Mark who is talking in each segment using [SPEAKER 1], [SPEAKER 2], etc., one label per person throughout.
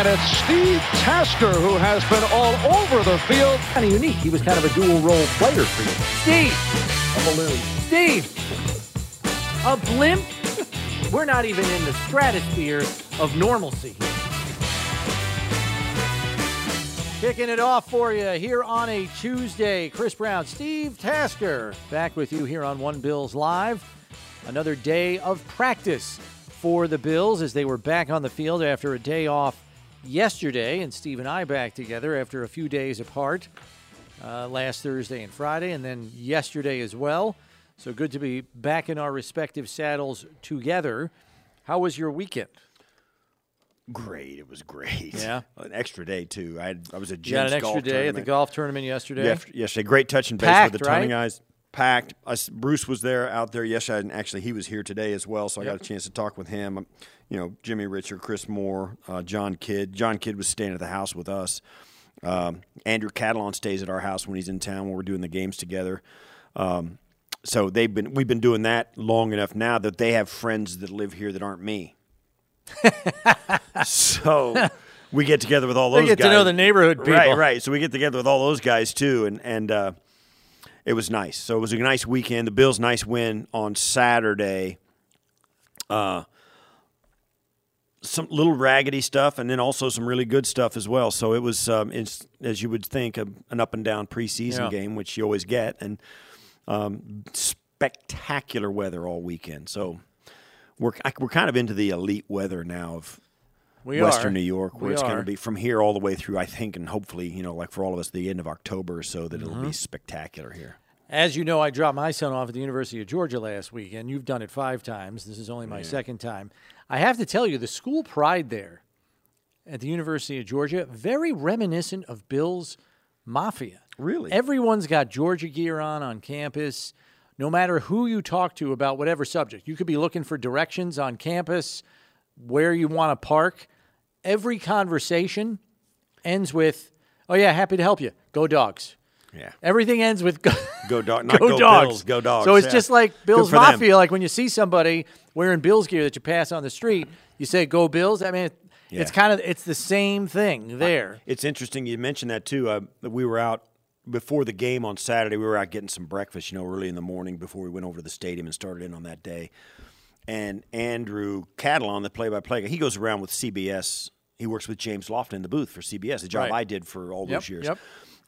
[SPEAKER 1] And it's Steve Tasker who has been all over the field.
[SPEAKER 2] Kind of unique. He was kind of a dual role player for you.
[SPEAKER 3] Steve,
[SPEAKER 2] A balloon.
[SPEAKER 3] Steve, a blimp? We're not even in the stratosphere of normalcy. Kicking it off for you here on a Tuesday. Chris Brown, Steve Tasker, back with you here on One Bills Live. Another day of practice for the Bills as they were back on the field after a day off yesterday, and Steve and I back together after a few days apart uh, last Thursday and Friday, and then yesterday as well. So good to be back in our respective saddles together. How was your weekend?
[SPEAKER 4] Great. It was great.
[SPEAKER 3] Yeah.
[SPEAKER 4] An extra day too. I had, I was at
[SPEAKER 3] You had an extra day at the golf tournament yesterday.
[SPEAKER 4] Yes- yesterday. Great touch and base
[SPEAKER 3] Packed,
[SPEAKER 4] with a ton
[SPEAKER 3] right?
[SPEAKER 4] of guys. Packed. Us, Bruce was there out there yesterday, and actually he was here today as well. So I got a chance to talk with him. Um, You know, Jimmy Richard, Chris Moore, uh, John Kidd. John Kidd was staying at the house with us. Um, Andrew Catalon stays at our house when he's in town when we're doing the games together. Um, so they've been we've been doing that long enough now that they have friends that live here that aren't me. so we get together with all
[SPEAKER 3] They
[SPEAKER 4] those
[SPEAKER 3] get to
[SPEAKER 4] guys.
[SPEAKER 3] know the neighborhood people.
[SPEAKER 4] Right, right. So we get together with all those guys too, and and uh, it was nice. So it was a nice weekend. The Bills' nice win on Saturday. Uh, some little raggedy stuff, and then also some really good stuff as well. So it was, um, it's, as you would think, a, an up and down preseason
[SPEAKER 3] Yeah.
[SPEAKER 4] game, which you always get, and um, spectacular weather all weekend. So we're I- we're kind of into the elite weather now of
[SPEAKER 3] We
[SPEAKER 4] Western
[SPEAKER 3] are.
[SPEAKER 4] New York, where
[SPEAKER 3] We
[SPEAKER 4] it's going to be from here all the way through. I think, and hopefully, you know, like for all of us, the end of October, or so that it'll
[SPEAKER 3] Mm-hmm.
[SPEAKER 4] be spectacular here.
[SPEAKER 3] As you know, I dropped my son off at the University of Georgia last week, and you've done it five times. This is only my second time. I have to tell you, the school pride there at the University of Georgia, very reminiscent of Bill's Mafia.
[SPEAKER 4] Really?
[SPEAKER 3] Everyone's got Georgia gear on on campus, no matter who you talk to about whatever subject. You could be looking for directions on campus, where you want to park. Every conversation ends with, oh, yeah, happy to help you. Go dogs.
[SPEAKER 4] Yeah,
[SPEAKER 3] Everything ends with go,
[SPEAKER 4] go dog, not
[SPEAKER 3] go,
[SPEAKER 4] go,
[SPEAKER 3] dogs.
[SPEAKER 4] Bills, go dogs.
[SPEAKER 3] So it's
[SPEAKER 4] yeah.
[SPEAKER 3] just like Bills
[SPEAKER 4] for them.
[SPEAKER 3] Mafia. Like when you see somebody wearing Bills gear that you pass on the street, you say "Go Bills." I mean, it, it's kind of it's the same thing there.
[SPEAKER 4] It's interesting you mentioned that too. Uh, we were out before the game on Saturday. We were out getting some breakfast, you know, early in the morning before we went over to the stadium and started in on that day. And Andrew Catalon, the play-by-play guy, he goes around with CBS. He works with James Lofton in the booth for CBS, the job
[SPEAKER 3] Right.
[SPEAKER 4] I did for all
[SPEAKER 3] Yep,
[SPEAKER 4] those years.
[SPEAKER 3] yep.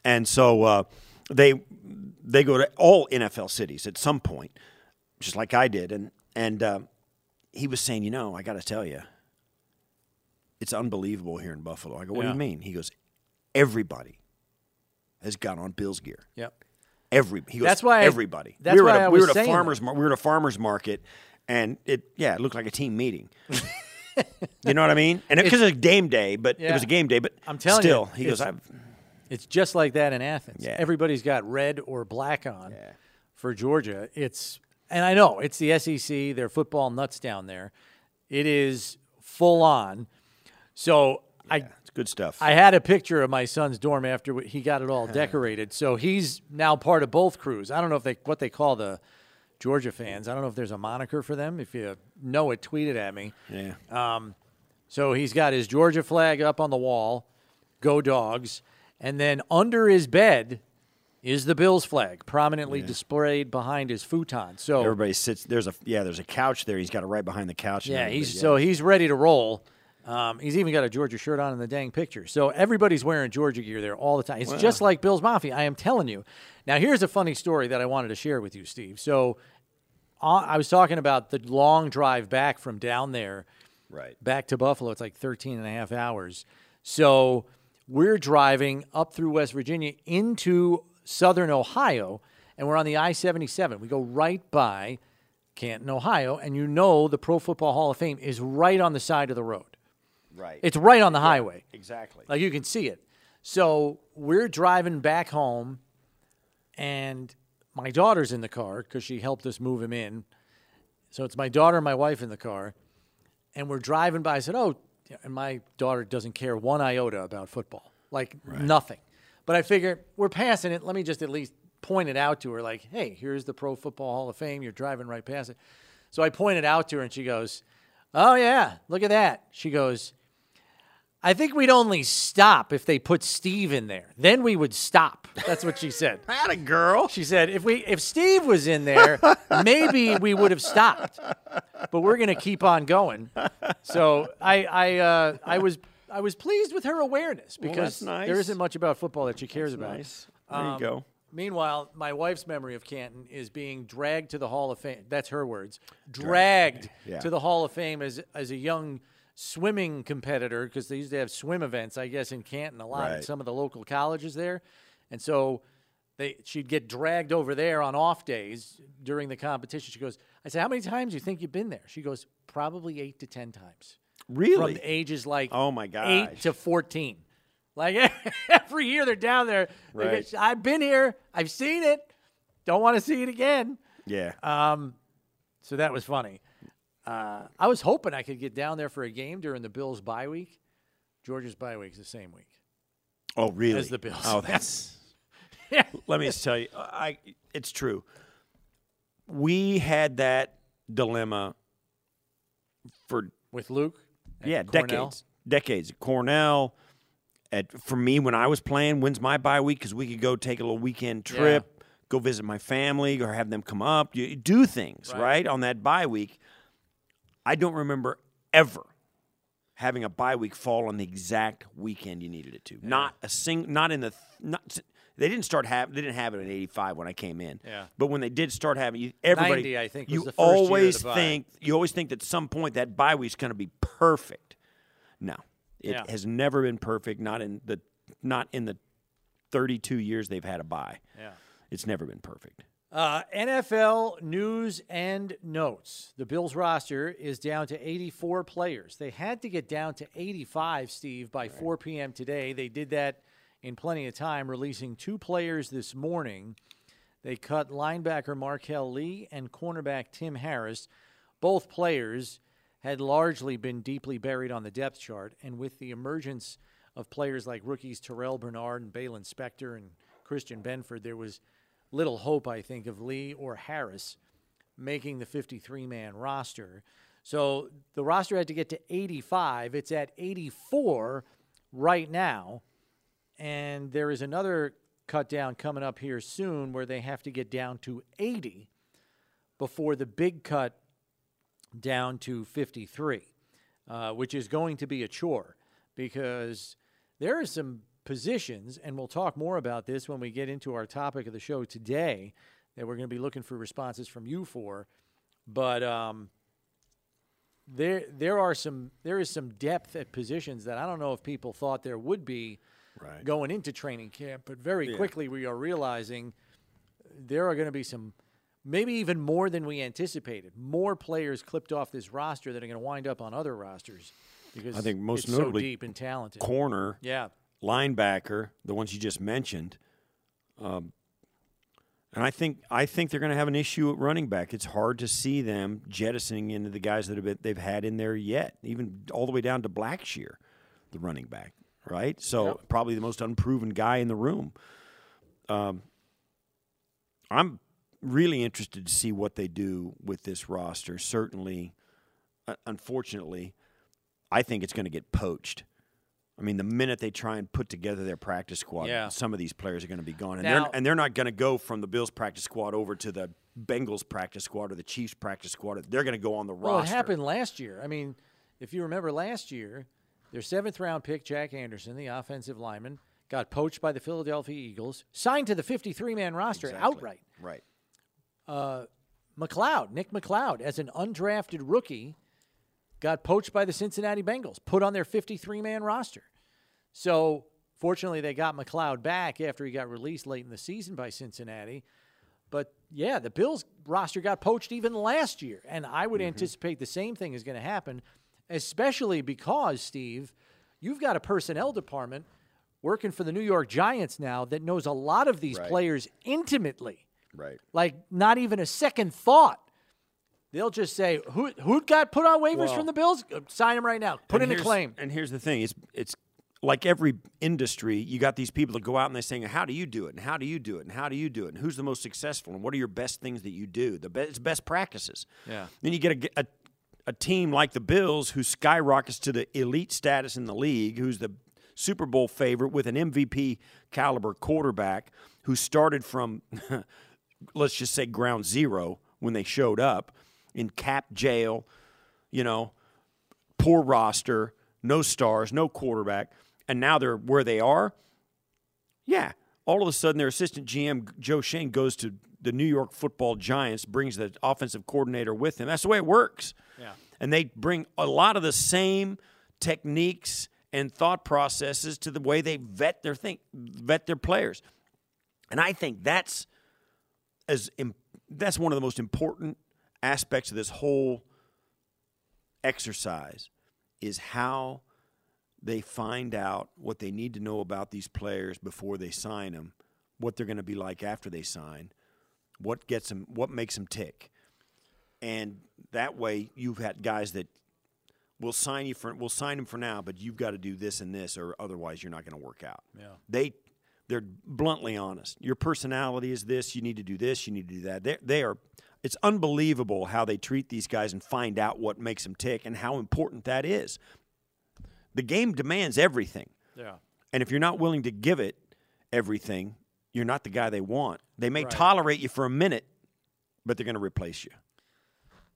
[SPEAKER 4] And so uh, they they go to all NFL cities at some point, just like I did. And and uh, he was saying, you know, I got to tell you, it's unbelievable here in Buffalo. I go, what do you mean? He goes, everybody has got on Bills gear.
[SPEAKER 3] Yep.
[SPEAKER 4] Every he goes,
[SPEAKER 3] That's why I-
[SPEAKER 4] everybody.
[SPEAKER 3] that's
[SPEAKER 4] we were
[SPEAKER 3] why
[SPEAKER 4] at
[SPEAKER 3] I
[SPEAKER 4] a, we were at a farmers mar- we were at a farmers market, and it yeah it looked like a team meeting. you know what I mean? And because it, was a game day, but it was a game day. But
[SPEAKER 3] I'm telling you,
[SPEAKER 4] still, he goes, I've,
[SPEAKER 3] It's just like that in Athens.
[SPEAKER 4] Yeah.
[SPEAKER 3] Everybody's got red or black on
[SPEAKER 4] Yeah.
[SPEAKER 3] for Georgia. It's and I know it's the SEC. They're football nuts down there. It is full on. So I
[SPEAKER 4] it's good stuff.
[SPEAKER 3] I had a picture of my son's dorm after he got it all decorated. So he's now part of both crews. I don't know if they what they call the Georgia fans. I don't know if there's a moniker for them. If you know it, tweet it at me.
[SPEAKER 4] yeah.
[SPEAKER 3] Um, so he's got his Georgia flag up on the wall, go dogs, and then under his bed is the Bills flag prominently displayed behind his futon. So
[SPEAKER 4] Everybody sits. There's a yeah. There's a couch there. He's got it right behind the couch.
[SPEAKER 3] Yeah, he's so he's ready to roll. Um, he's even got a Georgia shirt on in the dang picture. So everybody's wearing Georgia gear there all the time. It's just like Bill's Mafia. I am telling you. Now here's a funny story that I wanted to share with you, Steve. So uh, I was talking about the long drive back from down there
[SPEAKER 4] right.
[SPEAKER 3] back to Buffalo. It's like 13 and a half hours. So we're driving up through West Virginia into southern Ohio, and we're on the I 77. We go right by Canton, Ohio, and you know the Pro Football Hall of Fame is right on the side of the road.
[SPEAKER 4] Right.
[SPEAKER 3] It's right on the highway.
[SPEAKER 4] exactly.
[SPEAKER 3] Like you can see it. So we're driving back home, and my daughter's in the car because she helped us move him in. So it's my daughter and my wife in the car, and we're driving by. I said, "Oh," and my daughter doesn't care one iota about football, like nothing. But I figure we're passing it. Let me just at least point it out to her, like, "Hey, here's the Pro Football Hall of Fame. You're driving right past it." So I pointed out to her, and she goes, "Oh yeah, look at that." She goes, I think we'd only stop if they put Steve in there. Then we would stop. That's what she said.
[SPEAKER 4] Had a girl.
[SPEAKER 3] She said if we if Steve was in there, maybe we would have stopped. But we're going to keep on going. So I I uh, I was I was pleased with her awareness because
[SPEAKER 4] that's nice.
[SPEAKER 3] there isn't much about football that she cares about.
[SPEAKER 4] Nice. There
[SPEAKER 3] Um,
[SPEAKER 4] you go.
[SPEAKER 3] Meanwhile, my wife's memory of Canton is being dragged to the Hall of Fame. That's her words. Dragged
[SPEAKER 4] Yeah.
[SPEAKER 3] to the Hall of Fame as as a young swimming competitor because they used to have swim events, I guess, in Canton a lot at
[SPEAKER 4] Right.
[SPEAKER 3] some of the local colleges there, and so they she'd get dragged over there on off days during the competition. She goes, I said, "How many times do you think you've been there?" She goes, "Probably eight to ten times."
[SPEAKER 4] Really?
[SPEAKER 3] From ages like
[SPEAKER 4] Oh, my
[SPEAKER 3] god,
[SPEAKER 4] eight
[SPEAKER 3] to fourteen. Like every year they're down there. They
[SPEAKER 4] Right.
[SPEAKER 3] get- I've been here. I've seen it. Don't want to see it again.
[SPEAKER 4] yeah.
[SPEAKER 3] Um, so that was funny. Uh, I was hoping I could get down there for a game during the Bills' bye week. Georgia's bye week is the same week.
[SPEAKER 4] oh, really?
[SPEAKER 3] as the Bills.
[SPEAKER 4] Oh, that's.
[SPEAKER 3] Yeah.
[SPEAKER 4] Let me just tell you, I it's true. We had that dilemma for
[SPEAKER 3] With Luke.
[SPEAKER 4] yeah
[SPEAKER 3] Cornell.
[SPEAKER 4] decades, decades. At Cornell, at for me when I was playing, when's my bye week? Because we could go take a little weekend trip, go visit my family, or have them come up. You, you do things
[SPEAKER 3] Right.
[SPEAKER 4] right. on that bye week. I don't remember ever having a bye week fall on the exact weekend you needed it to. Not a sing. Not in the. th- Not. They didn't start have. They didn't have it in '85 when I came in.
[SPEAKER 3] Yeah.
[SPEAKER 4] But when they did start having, you, everybody.
[SPEAKER 3] 90, I think, was
[SPEAKER 4] you
[SPEAKER 3] the first year of
[SPEAKER 4] always think you always think that some point that bye week's going to be perfect. No, it
[SPEAKER 3] Yeah.
[SPEAKER 4] has never been perfect. Not in the not in the 32 years they've had a bye.
[SPEAKER 3] Yeah.
[SPEAKER 4] It's never been perfect.
[SPEAKER 3] Uh, NFL news and notes. The Bills roster is down to 84 players. They had to get down to 85, Steve, by 4 p.m. today. They did that in plenty of time, releasing two players this morning. They cut linebacker Marquel Lee and cornerback Tim Harris. Both players had largely been deeply buried on the depth chart, and with the emergence of players like rookies Terrel Bernard and Baylon Spector and Christian Benford, there was little hope, I think, of Lee or Harris making the 53 man roster. So the roster had to get to 85. It's at 84 right now. And there is another cut down coming up here soon where they have to get down to 80 before the big cut down to 53, uh, which is going to be a chore because there are some positions, and we'll talk more about this when we get into our topic of the show today that we're going to be looking for responses from you for. But um, there, there are some, there is some depth at positions that I don't know if people thought there would be
[SPEAKER 4] Right.
[SPEAKER 3] going into training camp, but very quickly we are realizing there are going to be some, maybe even more than we anticipated. More players clipped off this roster that are going to wind up on other rosters because
[SPEAKER 4] I think most notably
[SPEAKER 3] so deep and talented.
[SPEAKER 4] Corner,
[SPEAKER 3] yeah,
[SPEAKER 4] linebacker, the ones you just mentioned. Um, and I think I think they're going to have an issue at running back. It's hard to see them jettisoning into the guys that have been, they've had in there yet, even all the way down to Blackshear, the running back, right? So probably the most unproven guy in the room. Um, I'm really interested to see what they do with this roster. Certainly, uh, unfortunately, I think it's going to get poached. I mean, the minute they try and put together their practice squad,
[SPEAKER 3] Yeah.
[SPEAKER 4] some of these players are going to be gone, and
[SPEAKER 3] Now-
[SPEAKER 4] they're and they're not going to go from the Bills practice squad over to the Bengals practice squad or the Chiefs practice squad. They're going to go on the
[SPEAKER 3] Well, it happened last year. I mean, if you remember last year, their seventh round pick, Jack Anderson, the offensive lineman, got poached by the Philadelphia Eagles, signed to the 53 man roster
[SPEAKER 4] Exactly.
[SPEAKER 3] outright.
[SPEAKER 4] right?
[SPEAKER 3] Uh, McCloud, Nick McCloud, as an undrafted rookie, got poached by the Cincinnati Bengals, put on their 53 man roster. So, fortunately, they got McCloud back after he got released late in the season by Cincinnati. But yeah, the Bills roster got poached even last year. And I would mm-hmm. anticipate the same thing is going to happen, especially because, Steve, you've got a personnel department working for the New York Giants now that knows a lot of these
[SPEAKER 4] Right.
[SPEAKER 3] players intimately
[SPEAKER 4] Right.
[SPEAKER 3] like not even a second thought. They'll just say, "Who who got put on waivers
[SPEAKER 4] Well-
[SPEAKER 3] from the Bills? Sign him right now. Put in a claim."
[SPEAKER 4] And here's the thing: it's it's like every industry. You got these people that go out and they're saying, "How do you do it? And how do you do it? And how do you do it? And who's the most successful? And what are your best things that you do? The best, best practices."
[SPEAKER 3] Yeah.
[SPEAKER 4] Then you get a, a a team like the Bills, who skyrockets to the elite status in the league, who's the Super Bowl favorite with an MVP caliber quarterback who started from, let's just say, ground zero when they showed up in cap jail, you know, poor roster, no stars, no quarterback, and now they're where they are. Yeah, all of a sudden their assistant GM Joe Schoen goes to the New York Football Giants, brings the offensive coordinator with him. That's the way it works.
[SPEAKER 3] Yeah.
[SPEAKER 4] And they bring a lot of the same techniques and thought processes to the way they vet their think vet their players. And I think that's as that's one of the most important aspects of this whole exercise is how they find out what they need to know about these players before they sign them, what they're going to be like after they sign, what gets them, what makes them tick, and that way you've had guys that will sign you for, we'll sign them for now, but you've got to do this and this, or otherwise you're not going to work out.
[SPEAKER 3] Yeah.
[SPEAKER 4] They they're bluntly honest. Your personality is this. You need to do this. You need to do that. They, they are. It's unbelievable how they treat these guys and find out what makes them tick and how important that is. The game demands everything.
[SPEAKER 3] Yeah.
[SPEAKER 4] And if you're not willing to give it everything, you're not the guy they want. They may
[SPEAKER 3] Right.
[SPEAKER 4] tolerate you for a minute, but they're going to replace you.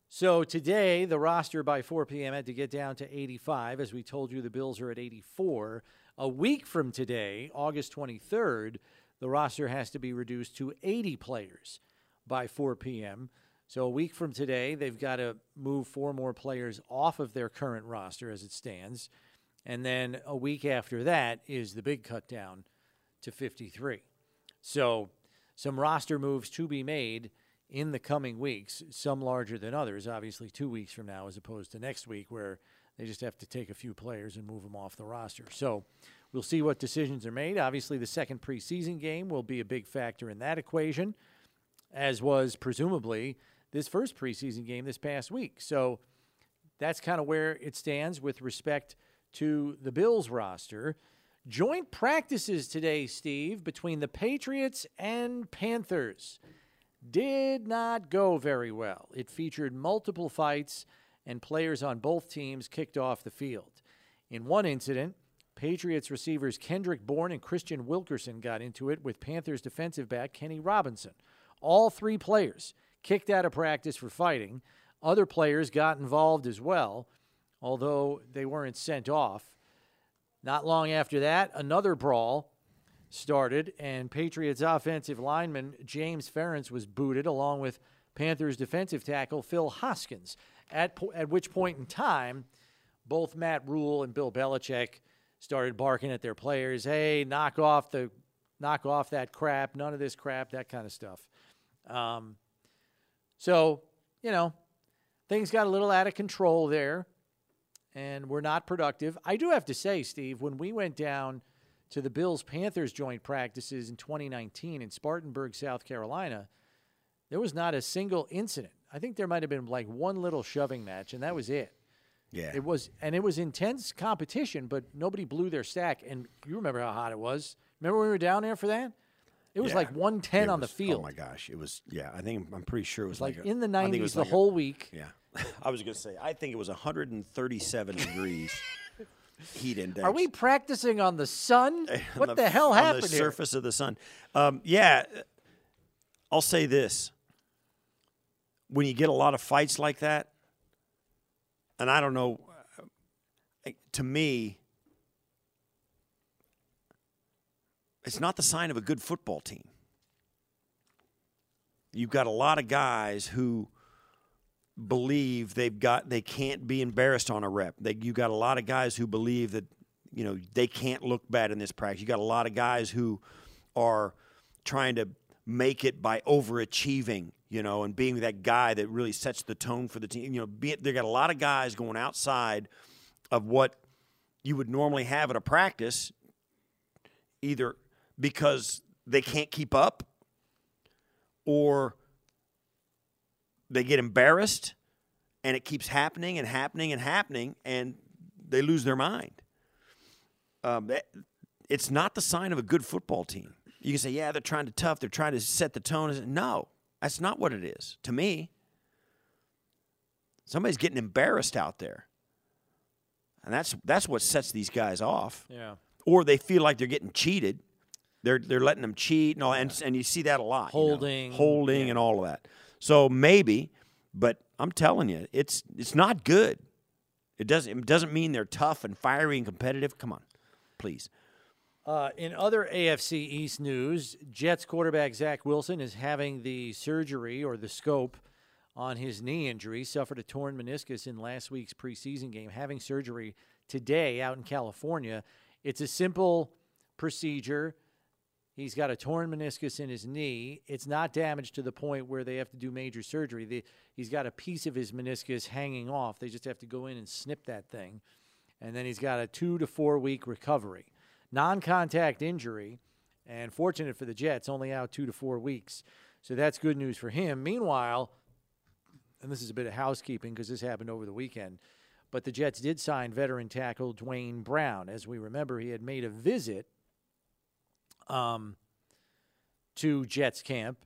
[SPEAKER 3] So today, the roster by 4 p.m. had to get down to 85. As we told you, the Bills are at 84. A week from today, August 23rd, the roster has to be reduced to 80 players by 4 p.m. So a week from today, they've got to move four more players off of their current roster as it stands. And then a week after that is the big cut down to 53. So, some roster moves to be made in the coming weeks, some larger than others, obviously, two weeks from now, as opposed to next week, where they just have to take a few players and move them off the roster. So, we'll see what decisions are made. Obviously, the second preseason game will be a big factor in that equation, as was presumably this first preseason game this past week. So, that's kind of where it stands with respect to the Bills roster. Joint practices today, Steve, between the Patriots and Panthers did not go very well. It featured multiple fights, and players on both teams kicked off the field. In one incident, Patriots receivers Kendrick Bourne and Kristian Wilkerson got into it with Panthers defensive back Kenny Robinson. All three players kicked out of practice for fighting. Other players got involved as well, although they weren't sent off. Not long after that, another brawl started, and Patriots offensive lineman James Ferentz was booted, along with Panthers defensive tackle Phil Hoskins. At, po- at which point in time, both Matt Rhule and Bill Belichick started barking at their players, "Hey, knock off the, knock off that crap! None of this crap! That kind of stuff." Um, so, you know, things got a little out of control there, and were not productive. I do have to say, Steve, when we went down to the Bills Panthers joint practices in 2019 in Spartanburg, South Carolina, there was not a single incident. I think there might have been like one little shoving match, and that was it.
[SPEAKER 4] Yeah.
[SPEAKER 3] It was, and it was intense competition, but nobody blew their stack. And you remember how hot it was? Remember when we were down there for that? It was
[SPEAKER 4] Yeah.
[SPEAKER 3] like 110
[SPEAKER 4] It
[SPEAKER 3] on the field.
[SPEAKER 4] Oh my gosh, it was. Yeah, I think I'm pretty sure it was
[SPEAKER 3] like
[SPEAKER 4] like, a-
[SPEAKER 3] in the
[SPEAKER 4] I think it
[SPEAKER 3] 90s
[SPEAKER 4] was
[SPEAKER 3] the
[SPEAKER 4] like a-
[SPEAKER 3] whole week.
[SPEAKER 4] yeah, I was gonna say. I think it was 137 degrees heat index.
[SPEAKER 3] Are we practicing on the sun?
[SPEAKER 4] on
[SPEAKER 3] What the, hell happened?
[SPEAKER 4] on the
[SPEAKER 3] here?
[SPEAKER 4] surface of the sun? Um, yeah, I'll say this: when you get a lot of fights like that, and I don't know, uh, to me, it's not the sign of a good football team. You've got a lot of guys who believe they've got they can't be embarrassed on a rep. They, you got a lot of guys who believe that you know they can't look bad in this practice. You got a lot of guys who are trying to make it by overachieving, you know, and being that guy that really sets the tone for the team. You know, be they got a lot of guys going outside of what you would normally have at a practice, either because they can't keep up or they get embarrassed and it keeps happening and happening and happening and they lose their mind. Um, it's not the sign of a good football team. You can say, yeah, they're trying to tough, they're trying to set the tone. No, that's not what it is to me. Somebody's getting embarrassed out there. And that's that's what sets these guys off.
[SPEAKER 3] Yeah.
[SPEAKER 4] Or they feel like they're getting cheated. They're they're letting them cheat and all, and and you see that a lot. you know,
[SPEAKER 3] Holding,
[SPEAKER 4] holding,
[SPEAKER 3] yeah.
[SPEAKER 4] and all of that. So maybe, but I'm telling you, it's it's not good. It doesn't it doesn't mean they're tough and fiery and competitive. Come on, please.
[SPEAKER 3] Uh, in other AFC East news, Jets quarterback Zach Wilson is having the surgery or the scope on his knee injury. Suffered a torn meniscus in last week's preseason game. Having surgery today out in California. It's a simple procedure. He's got a torn meniscus in his knee. It's not damaged to the point where they have to do major surgery. He's got a piece of his meniscus hanging off. They just have to go in and snip that thing. And then he's got a two to four week recovery. Non contact injury, and fortunate for the Jets, only out two to four weeks. So that's good news for him. Meanwhile, and this is a bit of housekeeping because this happened over the weekend, but the Jets did sign veteran tackle Duane Brown. As we remember, he had made a visit um, to Jets camp.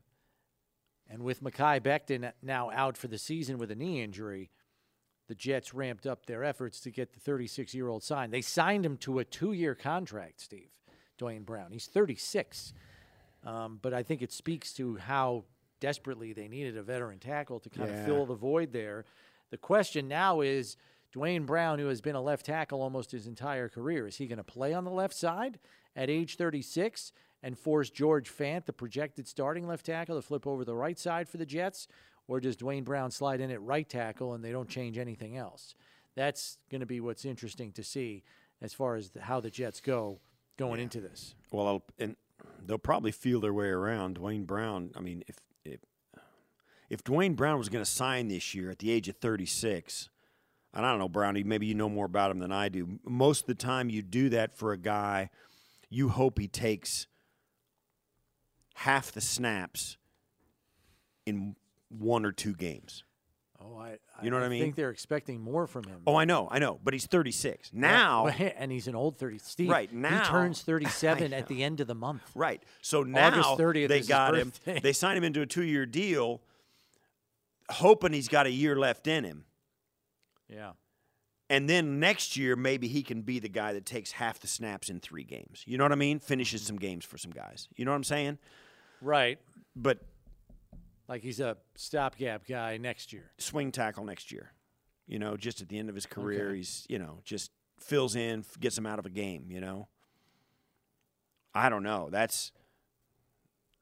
[SPEAKER 3] And with Mekhi Becton now out for the season with a knee injury, the Jets ramped up their efforts to get the 36 year old signed. They signed him to a two year contract, Steve, Duane Brown. He's 36. Um, but I think it speaks to how desperately they needed a veteran tackle to kind
[SPEAKER 4] Yeah.
[SPEAKER 3] of fill the void there. The question now is Duane Brown, who has been a left tackle almost his entire career, is he going to play on the left side at age 36 and force George Fant, the projected starting left tackle, to flip over the right side for the Jets? Or does Duane Brown slide in at right tackle and they don't change anything else? That's going to be what's interesting to see as far as the, how the Jets go going into this.
[SPEAKER 4] Well, I'll, and they'll probably feel their way around. Duane Brown. I mean, if if if Duane Brown was going to sign this year at the age of 36, and I don't know, Brownie, maybe you know more about him than I do. Most of the time, you do that for a guy, you hope he takes half the snaps in one or two games.
[SPEAKER 3] Oh, I,
[SPEAKER 4] You know what I mean?
[SPEAKER 3] I think they're expecting more from him.
[SPEAKER 4] Oh, I know, I know, but he's 36 now.
[SPEAKER 3] and he's an old 30. Steve,
[SPEAKER 4] Right, now-
[SPEAKER 3] he turns 37 at the end of the month.
[SPEAKER 4] Right. So now
[SPEAKER 3] 30th
[SPEAKER 4] they got him. They signed him into a two-year deal, hoping he's got a year left in him.
[SPEAKER 3] Yeah.
[SPEAKER 4] And then next year, maybe he can be the guy that takes half the snaps in three games. You know what I mean? Finishes some games for some guys. You know what I'm saying?
[SPEAKER 3] Right.
[SPEAKER 4] But
[SPEAKER 3] Like he's a stopgap guy next year.
[SPEAKER 4] swing tackle next year. You know, just at the end of his career,
[SPEAKER 3] Okay.
[SPEAKER 4] he's you know just fills in, gets him out of a game. You know. I don't know. That's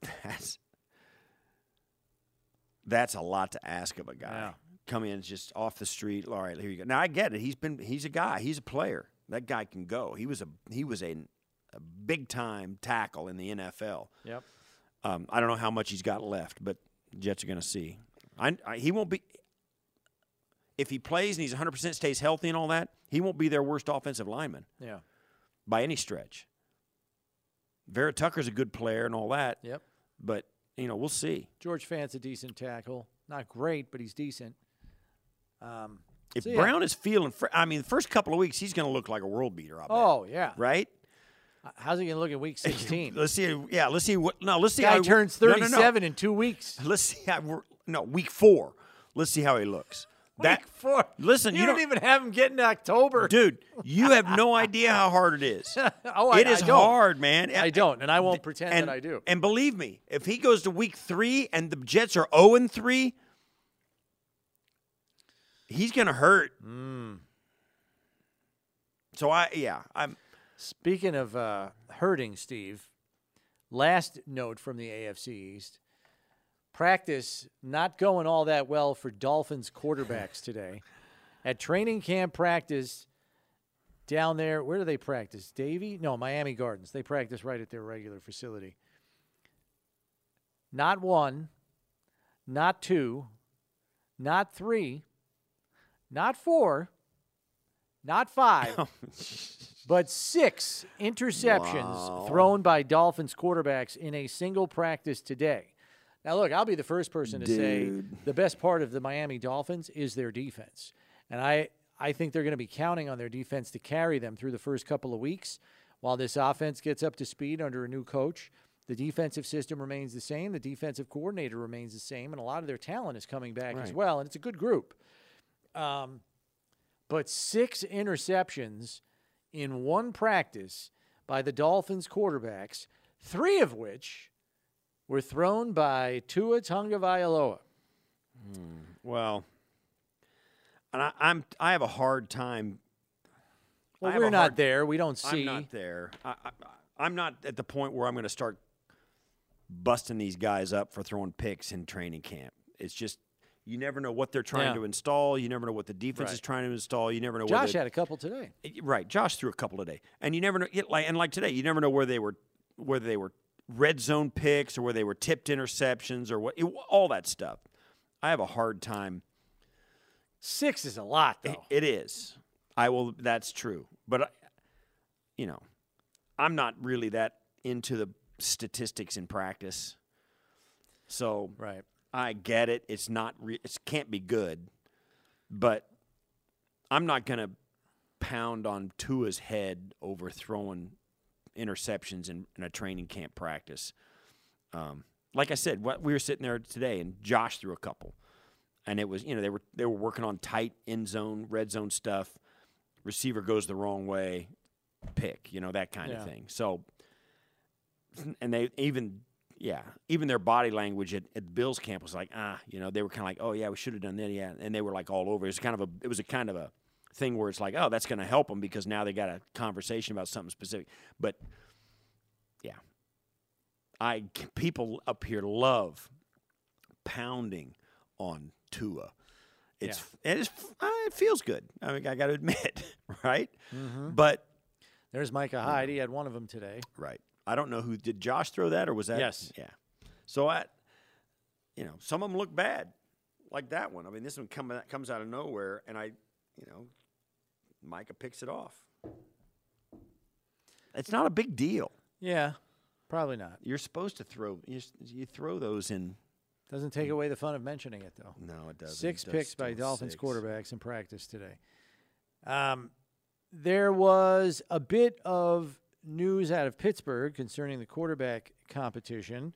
[SPEAKER 4] that's that's a lot to ask of a guy.
[SPEAKER 3] Yeah.
[SPEAKER 4] Come in just off the street. All right, here you go. Now I get it. He's been he's a guy. He's a player. That guy can go. He was a he was a, a big time tackle in the NFL.
[SPEAKER 3] Yep.
[SPEAKER 4] Um, I don't know how much he's got left, but Jets are going to see. I, I, he won't be if he plays and he's 100 percent stays healthy and all that. He won't be their worst offensive lineman
[SPEAKER 3] Yeah.
[SPEAKER 4] by any stretch. Vera Tucker's a good player and all that,
[SPEAKER 3] Yep.
[SPEAKER 4] but you know we'll see.
[SPEAKER 3] George Fant's a decent tackle. Not great, but he's decent. Um,
[SPEAKER 4] If
[SPEAKER 3] so, yeah.
[SPEAKER 4] Brown is feeling, fr- I mean, the first couple of weeks he's going to look like a world beater.
[SPEAKER 3] Oh, yeah.
[SPEAKER 4] right.
[SPEAKER 3] How's he going to look at week 16?
[SPEAKER 4] Let's see. Yeah, let's see what. No, let's see.
[SPEAKER 3] Guy
[SPEAKER 4] how,
[SPEAKER 3] turns
[SPEAKER 4] no, no, no.
[SPEAKER 3] 37 in two weeks.
[SPEAKER 4] Let's see how. we're- No, week four. Let's see how he looks. That
[SPEAKER 3] week four.
[SPEAKER 4] Listen,
[SPEAKER 3] you,
[SPEAKER 4] you
[SPEAKER 3] don't,
[SPEAKER 4] don't-
[SPEAKER 3] even have him get in October.
[SPEAKER 4] dude. You have no idea how hard it is.
[SPEAKER 3] oh, I,
[SPEAKER 4] It is
[SPEAKER 3] I
[SPEAKER 4] hard, man.
[SPEAKER 3] I don't, and I won't pretend
[SPEAKER 4] and,
[SPEAKER 3] that I do.
[SPEAKER 4] And believe me, if he goes to week three and the Jets are zero and three, he's gonna hurt.
[SPEAKER 3] Hmm.
[SPEAKER 4] So I, yeah, I'm.
[SPEAKER 3] Speaking of uh, hurting, Steve, last note from the AFC East. Practice not going all that well for Dolphins quarterbacks today. At training camp practice down there, where do they practice? Davie? No, Miami Gardens. They practice right at their regular facility. Not one, not two, not three, not four, not five, but six interceptions thrown by Dolphins quarterbacks in a single practice today. Now, look, I'll be the first person to say the best part of the Miami Dolphins is their defense. And I, I think they're going to be counting on their defense to carry them through the first couple of weeks while this offense gets up to speed under a new coach. The defensive system remains the same, the defensive coordinator remains the same, and a lot of their talent is coming back as well. And it's a good group. Um, but six interceptions in one practice by the Dolphins quarterbacks, three of which were thrown by Tua Tagovailoa.
[SPEAKER 4] Well, and I, I'm I have a hard time.
[SPEAKER 3] Well, we're not
[SPEAKER 4] hard-
[SPEAKER 3] there. We don't see.
[SPEAKER 4] I'm not there. I, I, I'm not at the point where I'm going to start busting these guys up for throwing picks in training camp. It's just you never know what they're trying
[SPEAKER 3] Yeah.
[SPEAKER 4] to install. You never know what the defense is trying to install. You never know.
[SPEAKER 3] Josh had a couple today.
[SPEAKER 4] Eh, right. Josh threw a couple today, and you never know. it- Like and like today, you never know where they were, whether they were red zone picks or where they were tipped interceptions or what. it- all that stuff. I have a hard time.
[SPEAKER 3] Six is a lot,
[SPEAKER 4] It-
[SPEAKER 3] though.
[SPEAKER 4] it is. I will. That's true. But I, you know, I'm not really that into the statistics in practice. So
[SPEAKER 3] right.
[SPEAKER 4] I get it. It's not. Re- it can't be good. But I'm not going to pound on Tua's head over throwing interceptions in, in a training camp practice. Um, like I said, what we were sitting there today, and Josh threw a couple, and it was you know they were they were working on tight end zone, red zone stuff. Receiver goes the wrong way, pick, you know that kind
[SPEAKER 3] Yeah.
[SPEAKER 4] of thing. So, and they even yeah, even their body language at, at Bill's camp was like ah, you know they were kind of like oh yeah we should have done that yeah, and they were like all over. It was kind of a it was a kind of a thing where it's like oh that's going to help them because now they got a conversation about something specific, but yeah, I people up here love pounding on Tua. It's it is uh, it feels good. I mean, I got to admit, right? But
[SPEAKER 3] There's Micah Hyde. He had one of them today.
[SPEAKER 4] right, I don't know who did Josh throw that or was that?
[SPEAKER 3] Yes.
[SPEAKER 4] Yeah. So I, you know, some of them look bad, like that one. I mean, this one come, comes out of nowhere, and I, you know, Micah picks it off. It's not a big deal.
[SPEAKER 3] Yeah, probably not.
[SPEAKER 4] You're supposed to throw you, you throw those in.
[SPEAKER 3] Doesn't take away the fun of mentioning it, though.
[SPEAKER 4] No, it doesn't.
[SPEAKER 3] Six
[SPEAKER 4] It
[SPEAKER 3] picks by Dolphins
[SPEAKER 4] six.
[SPEAKER 3] quarterbacks in practice today. Um, there was a bit of news out of Pittsburgh concerning the quarterback competition.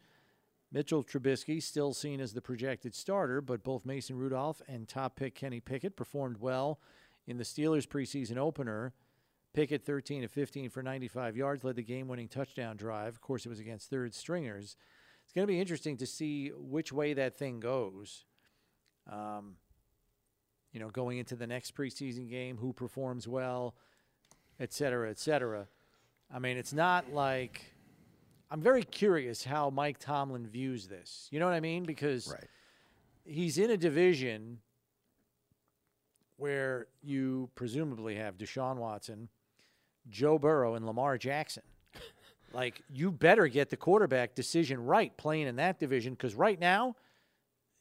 [SPEAKER 3] Mitchell Trubisky, still seen as the projected starter, but both Mason Rudolph and top pick Kenny Pickett performed well in the Steelers preseason opener. Pickett 13 of 15 for 95 yards, led the game winning touchdown drive. Of course, it was against third stringers. It's going to be interesting to see which way that thing goes. Um, you know, going into the next preseason game, who performs well, et cetera, et cetera. I mean, it's not like I'm very curious how Mike Tomlin views this. You know what I mean? Because
[SPEAKER 4] Right.
[SPEAKER 3] he's in a division where you presumably have Deshaun Watson, Joe Burrow, and Lamar Jackson. Like, you better get the quarterback decision right playing in that division because right now,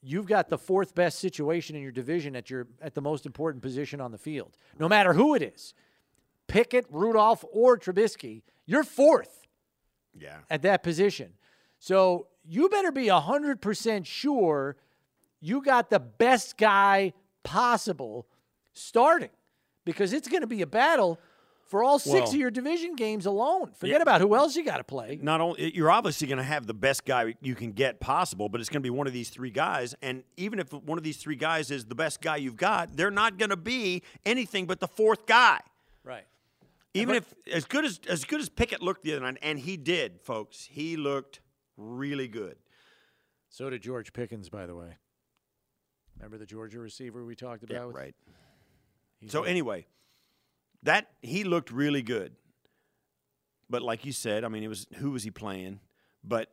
[SPEAKER 3] you've got the fourth best situation in your division at your at the most important position on the field. No matter who it is, Pickett, Rudolph, or Trubisky, you're fourth
[SPEAKER 4] Yeah.
[SPEAKER 3] at that position. So you better be 100% sure you got the best guy possible starting because it's going to be a battle for all six
[SPEAKER 4] Well-
[SPEAKER 3] of your division games alone. Forget
[SPEAKER 4] Yeah.
[SPEAKER 3] about who else you got to play.
[SPEAKER 4] not only you're obviously going to have the best guy you can get possible, but it's going to be one of these three guys. And even if one of these three guys is the best guy you've got, they're not going to be anything but the fourth guy.
[SPEAKER 3] Right.
[SPEAKER 4] Even if as good as as good as Pickett looked the other night, and he did, folks, he looked really good.
[SPEAKER 3] So did George Pickens, by the way. Remember the Georgia receiver we talked about?
[SPEAKER 4] Yeah,
[SPEAKER 3] with-
[SPEAKER 4] right. So
[SPEAKER 3] good.
[SPEAKER 4] anyway, that he looked really good. But like you said, I mean, it was who was he playing? But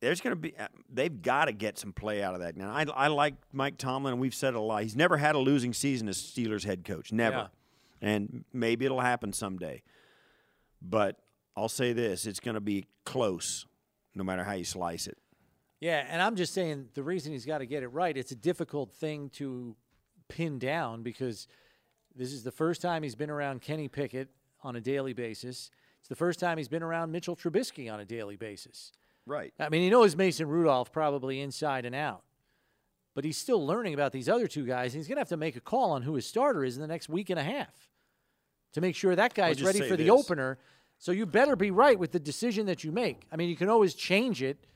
[SPEAKER 4] there's going to be uh, they've got to get some play out of that. Now, I, I like Mike Tomlin, and we've said it a lot. He's never had a losing season as Steelers head coach, never.
[SPEAKER 3] Yeah.
[SPEAKER 4] And maybe it'll happen someday. But I'll say this: it's going to be close, no matter how you slice it.
[SPEAKER 3] Yeah, and I'm just saying the reason he's got to get it right, it's a difficult thing to pin down because this is the first time he's been around Kenny Pickett on a daily basis. It's the first time he's been around Mitchell Trubisky on a daily basis.
[SPEAKER 4] Right.
[SPEAKER 3] I mean, he knows Mason Rudolph probably inside and out, but he's still learning about these other two guys. And he's going to have to make a call on who his starter is in the next week and a half to make sure that guy's ready for the opener. So you better be right with the decision that you make. I mean, you can always change it,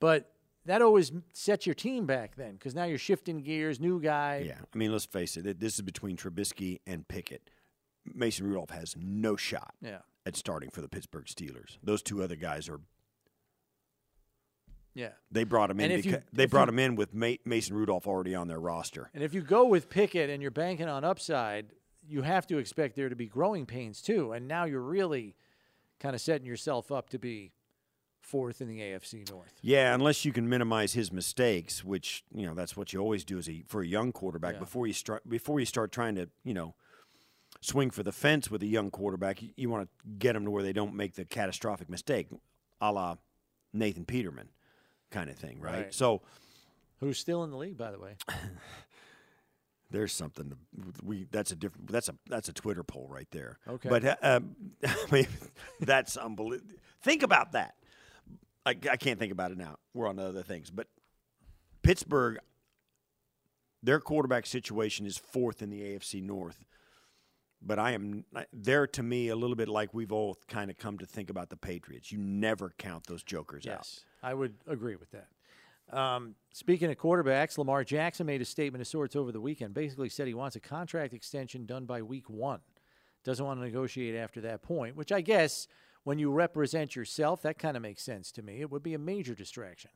[SPEAKER 3] but that always sets your team back then because now you're shifting gears, new guy.
[SPEAKER 4] Yeah, I mean, let's face it. it- This is between Trubisky and Pickett. Mason Rudolph has no shot
[SPEAKER 3] Yeah.
[SPEAKER 4] at starting for the Pittsburgh Steelers. Those two other guys are.
[SPEAKER 3] Yeah.
[SPEAKER 4] They brought him in.
[SPEAKER 3] You-
[SPEAKER 4] they brought
[SPEAKER 3] you-
[SPEAKER 4] him in with Ma- Mason Rudolph already on their roster.
[SPEAKER 3] And if you go with Pickett and you're banking on upside, you have to expect there to be growing pains too. And now you're really kind of setting yourself up to be fourth in the AFC North.
[SPEAKER 4] Yeah, unless you can minimize his mistakes, which you know that's what you always do as a for a young quarterback.
[SPEAKER 3] Yeah.
[SPEAKER 4] Before you start, before you start trying to you know swing for the fence with a young quarterback, you, you want to get them to where they don't make the catastrophic mistake, a la Nathan Peterman, kind of thing, right?
[SPEAKER 3] Right.
[SPEAKER 4] So
[SPEAKER 3] Who's still in the league, by the way?
[SPEAKER 4] there's something to, we that's a different that's a that's a Twitter poll right there.
[SPEAKER 3] Okay.
[SPEAKER 4] but um, I mean that's unbelievable. Think about that. I, I can't think about it now. We're on other things, but Pittsburgh, their quarterback situation is fourth in the AFC North. But I am they're to me a little bit like we've all kind of come to think about the Patriots. You never count those jokers out.
[SPEAKER 3] Yes, I would agree with that. Um, speaking of quarterbacks, Lamar Jackson made a statement of sorts over the weekend. Basically, said he wants a contract extension done by week one. Doesn't want to negotiate after that point, which I guess when you represent yourself, that kind of makes sense to me. It would be a major distraction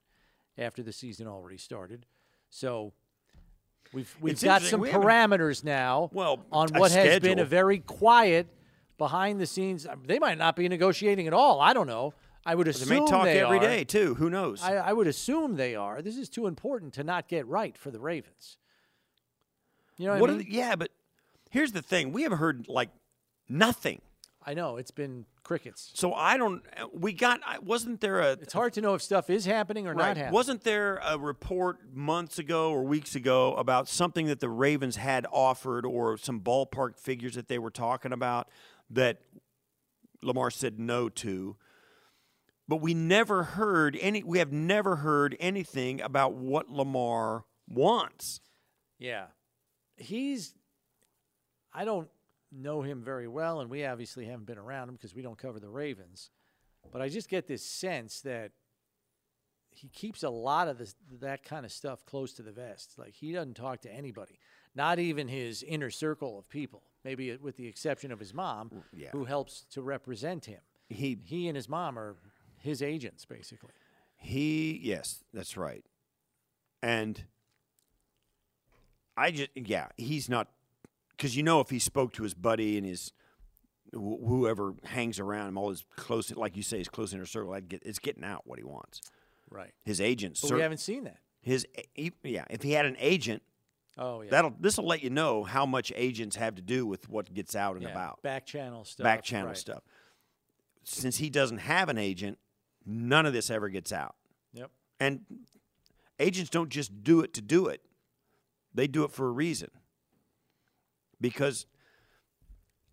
[SPEAKER 3] after the season already started. So we've we've
[SPEAKER 4] It's
[SPEAKER 3] got some
[SPEAKER 4] We
[SPEAKER 3] parameters now
[SPEAKER 4] Well,
[SPEAKER 3] on what has been a very quiet behind the scenes. Uh, they might not be negotiating at all. I don't know. I would assume They
[SPEAKER 4] may talk
[SPEAKER 3] they
[SPEAKER 4] every
[SPEAKER 3] are.
[SPEAKER 4] day too. Who knows?
[SPEAKER 3] I, I would assume they are. This is too important to not get right for the Ravens. You know what,
[SPEAKER 4] what
[SPEAKER 3] I mean?
[SPEAKER 4] the- yeah, but here's the thing: we have heard like nothing.
[SPEAKER 3] I know it's been crickets.
[SPEAKER 4] So I don't. We got. I- Wasn't there a?
[SPEAKER 3] It's hard to know if stuff is happening or not happening.
[SPEAKER 4] Wasn't there a report months ago or weeks ago about something that the Ravens had offered or some ballpark figures that they were talking about that Lamar said no to? But we never heard any. We have never heard anything about what Lamar wants.
[SPEAKER 3] Yeah. He's I don't know him very well and we obviously haven't been around him because we don't cover the Ravens. But I just get this sense that he keeps a lot of this that kind of stuff close to the vest. Like he doesn't talk to anybody, not even his inner circle of people. Maybe with the exception of his mom,
[SPEAKER 4] yeah.
[SPEAKER 3] who helps to represent him.
[SPEAKER 4] He
[SPEAKER 3] He and his mom are his agents, basically.
[SPEAKER 4] He, yes, that's right. And I just, yeah, he's not, because you know, if he spoke to his buddy and his wh- whoever hangs around him, all his close, like you say, his close inner circle, I'd get, it's getting out what he wants.
[SPEAKER 3] Right.
[SPEAKER 4] His agent,
[SPEAKER 3] But
[SPEAKER 4] cer-
[SPEAKER 3] we haven't seen that.
[SPEAKER 4] his, eh, he, yeah, if he had an agent,
[SPEAKER 3] Oh yeah.
[SPEAKER 4] that'll this will let you know how much agents have to do with what gets out and
[SPEAKER 3] yeah.
[SPEAKER 4] about,
[SPEAKER 3] Back channel stuff.
[SPEAKER 4] back channel
[SPEAKER 3] right.
[SPEAKER 4] stuff. Since he doesn't have an agent, none of this ever gets out.
[SPEAKER 3] Yep.
[SPEAKER 4] And agents don't just do it to do it, they do it for a reason. Because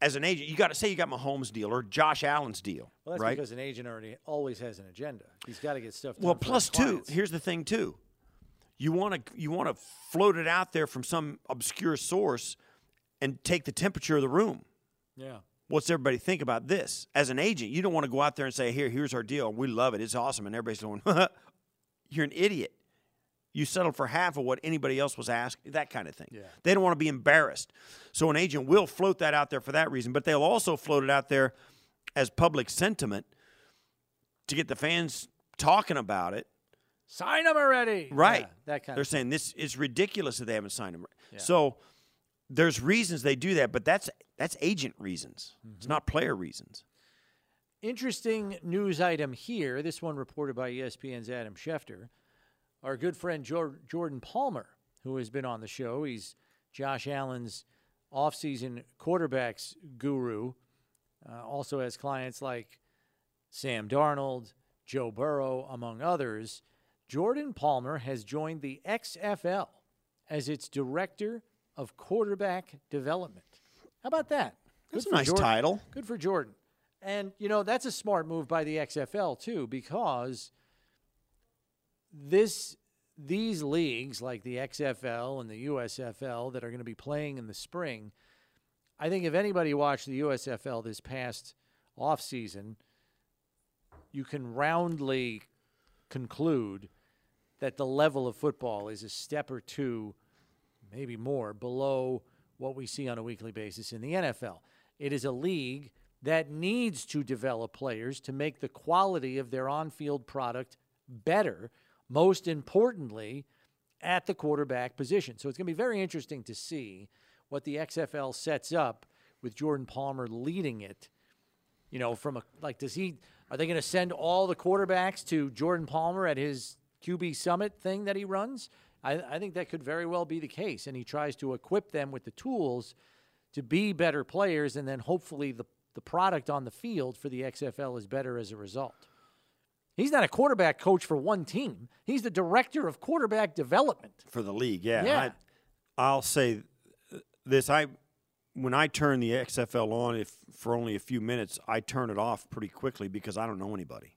[SPEAKER 4] as an agent, you got to say you got Mahomes' deal or Josh Allen's deal,
[SPEAKER 3] Well, that's
[SPEAKER 4] right?
[SPEAKER 3] because an agent already always has an agenda. He's got to get stuff done.
[SPEAKER 4] well, plus two. Here's the thing, too. You want to you want to float it out there from some obscure source and take the temperature of the room.
[SPEAKER 3] Yeah.
[SPEAKER 4] What's everybody think about this? As an agent, you don't want to go out there and say, "Here, here's our deal. We love it. It's awesome." And everybody's going, "You're an idiot. You settled for half of what anybody else was asked, that kind of thing.
[SPEAKER 3] Yeah.
[SPEAKER 4] They don't want to be embarrassed. So an agent will float that out there for that reason, but they'll also float it out there as public sentiment to get the fans talking about it.
[SPEAKER 3] Sign them already.
[SPEAKER 4] Right.
[SPEAKER 3] Yeah, that kind
[SPEAKER 4] They're saying this is ridiculous that they haven't signed them.
[SPEAKER 3] Yeah.
[SPEAKER 4] So there's reasons they do that, but that's that's agent reasons. It's
[SPEAKER 3] Mm-hmm.
[SPEAKER 4] not player reasons.
[SPEAKER 3] Interesting news item here. This one reported by ESPN's Adam Schefter. Our good friend Jor- Jordan Palmer, who has been on the show, he's Josh Allen's offseason quarterbacks guru. Uh, also has clients like Sam Darnold, Joe Burrow, among others. Jordan Palmer has joined the XFL as its director of quarterback development. How about that?
[SPEAKER 4] That's a nice
[SPEAKER 3] Jordan.
[SPEAKER 4] title.
[SPEAKER 3] Good for Jordan. And, you know, that's a smart move by the XFL, too, because this these leagues like the XFL and the USFL that are going to be playing in the spring, I think if anybody watched the USFL this past offseason, you can roundly conclude that the level of football is a step or two, maybe more, below what we see on a weekly basis in the NFL. It is a league that needs to develop players to make the quality of their on field product better, most importantly, at the quarterback position. So it's going to be very interesting to see what the XFL sets up with Jordan Palmer leading it. You know, from a like, does he? Are they going to send all the quarterbacks to Jordan Palmer at his QB Summit thing that he runs? I, I think that could very well be the case, and he tries to equip them with the tools to be better players, and then hopefully the the product on the field for the XFL is better as a result. He's not a quarterback coach for one team. He's the director of quarterback development
[SPEAKER 4] for the league. Yeah,
[SPEAKER 3] yeah.
[SPEAKER 4] I, will say this: I when I turn the XFL on, if for only a few minutes, I turn it off pretty quickly because I don't know anybody.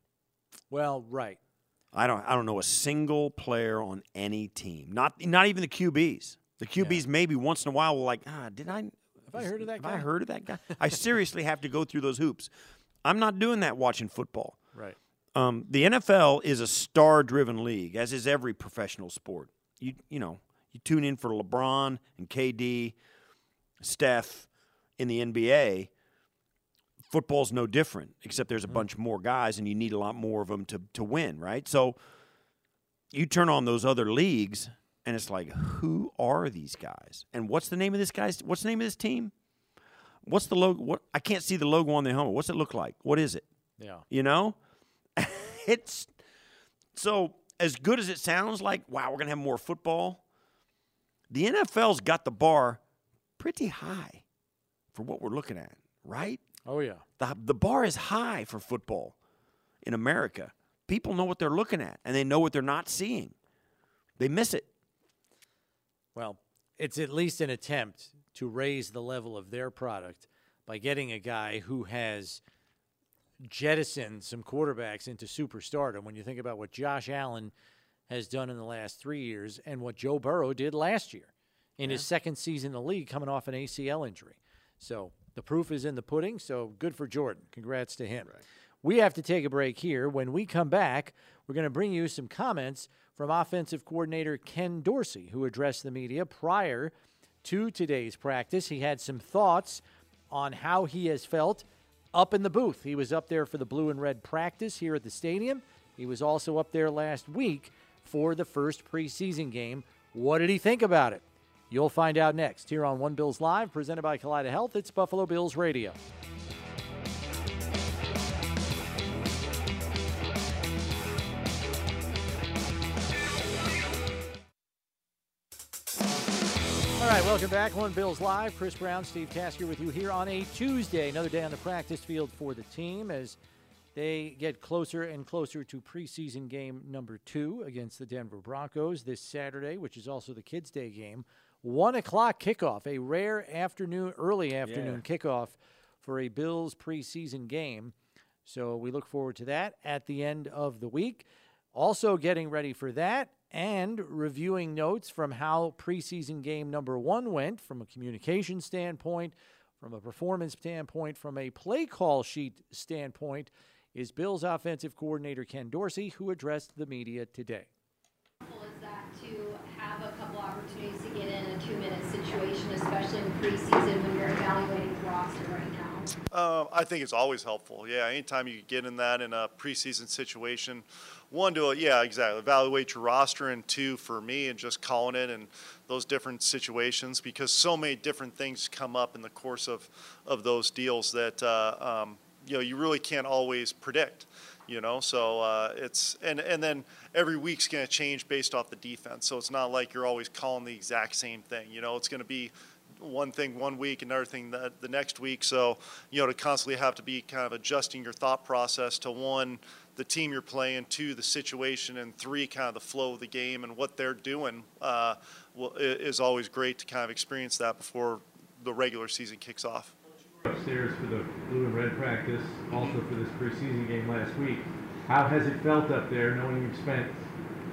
[SPEAKER 3] Well, right.
[SPEAKER 4] I don't. I don't know a single player on any team. Not not even the QBs. The QBs yeah. maybe once in a while will like, ah, did I?
[SPEAKER 3] Have I heard of that
[SPEAKER 4] have
[SPEAKER 3] guy?
[SPEAKER 4] I heard of that guy? I seriously have to go through those hoops. I'm not doing that watching football.
[SPEAKER 3] Right.
[SPEAKER 4] Um, the NFL is a star-driven league, as is every professional sport. You you know you tune in for LeBron and KD, Steph in the NBA. Football's no different, except there's a mm-hmm. bunch more guys, and you need a lot more of them to to win, right? So you turn on those other leagues, and it's like, who are these guys? And what's the name of this guy's? What's the name of this team? What's the logo? What I can't see the logo on the helmet. What's it look like? What is it?
[SPEAKER 3] Yeah,
[SPEAKER 4] you know, it's so as good as it sounds like. Wow, we're gonna have more football. The NFL's got the bar pretty high for what we're looking at, right?
[SPEAKER 3] Oh yeah,
[SPEAKER 4] the the bar is high for football in America. People know what they're looking at, and they know what they're not seeing. They miss it.
[SPEAKER 3] Well, it's at least an attempt to raise the level of their product by getting a guy who has jettisoned some quarterbacks into superstardom. When you think about what Josh Allen has done in the last three years and what Joe Burrow did last year in yeah. his second season in the league, coming off an ACL injury. So the proof is in the pudding. So good for Jordan. Congrats to him. Right. We have to take a break here. When we come back, we're going to bring you some comments from offensive coordinator Ken Dorsey, who addressed the media prior to today's practice. He had some thoughts on how he has felt up in the booth. He was up there for the blue and red practice here at the stadium. He was also up there last week for the first preseason game. What did he think about it? You'll find out next here on One Bills Live, presented by Kaleida Health. It's Buffalo Bills Radio. Right, welcome back. One Bills Live. Chris Brown, Steve Tasker with you here on a Tuesday. Another day on the practice field for the team as they get closer and closer to preseason game number two against the Denver Broncos this Saturday, which is also the Kids' Day game. One o'clock kickoff, a rare afternoon, early afternoon yeah. kickoff for a Bills preseason game. So we look forward to that at the end of the week. Also, getting ready for that and reviewing notes from how preseason game number one went from a communication standpoint, from a performance standpoint, from a play call sheet standpoint, is Bills offensive coordinator Ken Dorsey, who addressed the media today.
[SPEAKER 5] That to have a couple opportunities to get in a two minute situation, especially in preseason when you're evaluating the roster right now?
[SPEAKER 6] Uh, I think it's always helpful. Yeah, anytime you get in that in a preseason situation, one to yeah exactly evaluate your roster, and two for me and just calling it and those different situations because so many different things come up in the course of of those deals that uh, um, you know you really can't always predict. You know, so uh, it's and and then every week's going to change based off the defense. So it's not like you're always calling the exact same thing. You know, it's going to be one thing one week, another thing the, the next week. So, you know, to constantly have to be kind of adjusting your thought process to one, the team you're playing, two, the situation, and three, kind of the flow of the game and what they're doing uh, will, is always great to kind of experience that before the regular season kicks off.
[SPEAKER 7] Upstairs for the blue and red practice, also for this preseason game last week. How has it felt up there knowing you've spent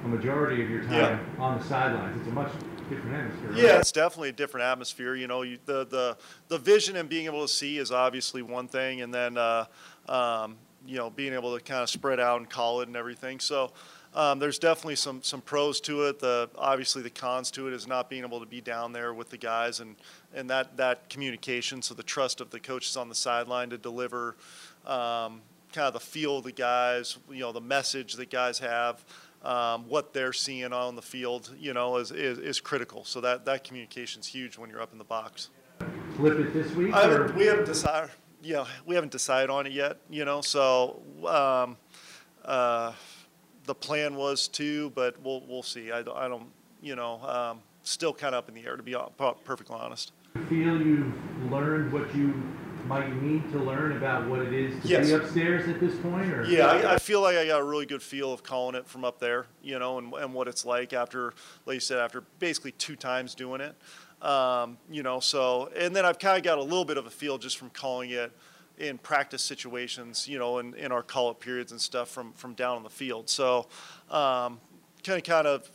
[SPEAKER 7] a majority of your time yeah. on the sidelines? It's a much different atmosphere. Right?
[SPEAKER 6] Yeah, it's definitely a different atmosphere. You know, you, the the the vision and being able to see is obviously one thing, and then uh, um, you know being able to kind of spread out and call it and everything. So. um, there's definitely some some pros to it. The obviously the cons to it is not being able to be down there with the guys and and that that communication. So the trust of the coaches on the sideline to deliver. Um, kind of the feel of the guys, you know, the message that guys have, um, what they're seeing on the field, you know, is, is, is critical. So that, that communication is huge when you're up in the box.
[SPEAKER 7] Flip it this week?
[SPEAKER 6] I haven't, we haven't decided, you know, we haven't decided on it yet, you know, so, um, uh, the plan was to, but we'll, we'll see. I don't, I don't, you know, um, still kind of up in the air, to be perfectly honest.
[SPEAKER 7] feel you've learned what you might need to learn about what it is to
[SPEAKER 6] Yes.
[SPEAKER 7] be upstairs at this point, or?
[SPEAKER 6] Yeah, I, I feel like I got a really good feel of calling it from up there, you know, and, and what it's like after, like you said, after basically two times doing it. Um, you know, so, and then I've kind of got a little bit of a feel just from calling it in practice situations, you know, in, in our call up periods and stuff from, from down on the field. So, um, kind of, kind of,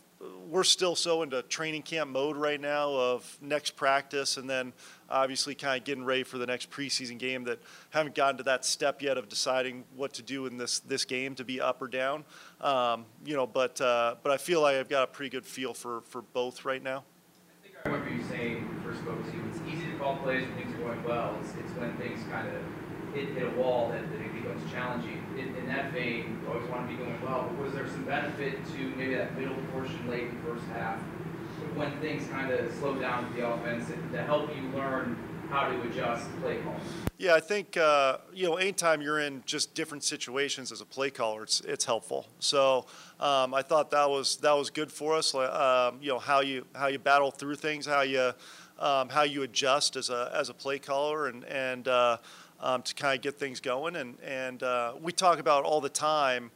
[SPEAKER 6] we're still so into training camp mode right now of next practice and then obviously kind of getting ready for the next preseason game that haven't gotten to that step yet of deciding what to do in this this game to be up or down. Um, you know, but uh, but I feel like I've got a pretty good feel for for both right now.
[SPEAKER 8] I think I remember you saying when first spoke to you, it's easy to call plays when things are going well. It's, it's when things kind of hit, hit a wall that, that it becomes challenging. In, in that vein, you always want to be going well, but was there some benefit to maybe that middle portion late in the first half when things kind of slow down the offense to help you learn how to adjust play calls?
[SPEAKER 6] Yeah, I think uh, you know anytime you're in just different situations as a play caller, it's it's helpful. So um, I thought that was that was good for us. Um, you know how you how you battle through things, how you um, how you adjust as a as a play caller, and and uh, um, to kind of get things going. And and uh, we talk about all the time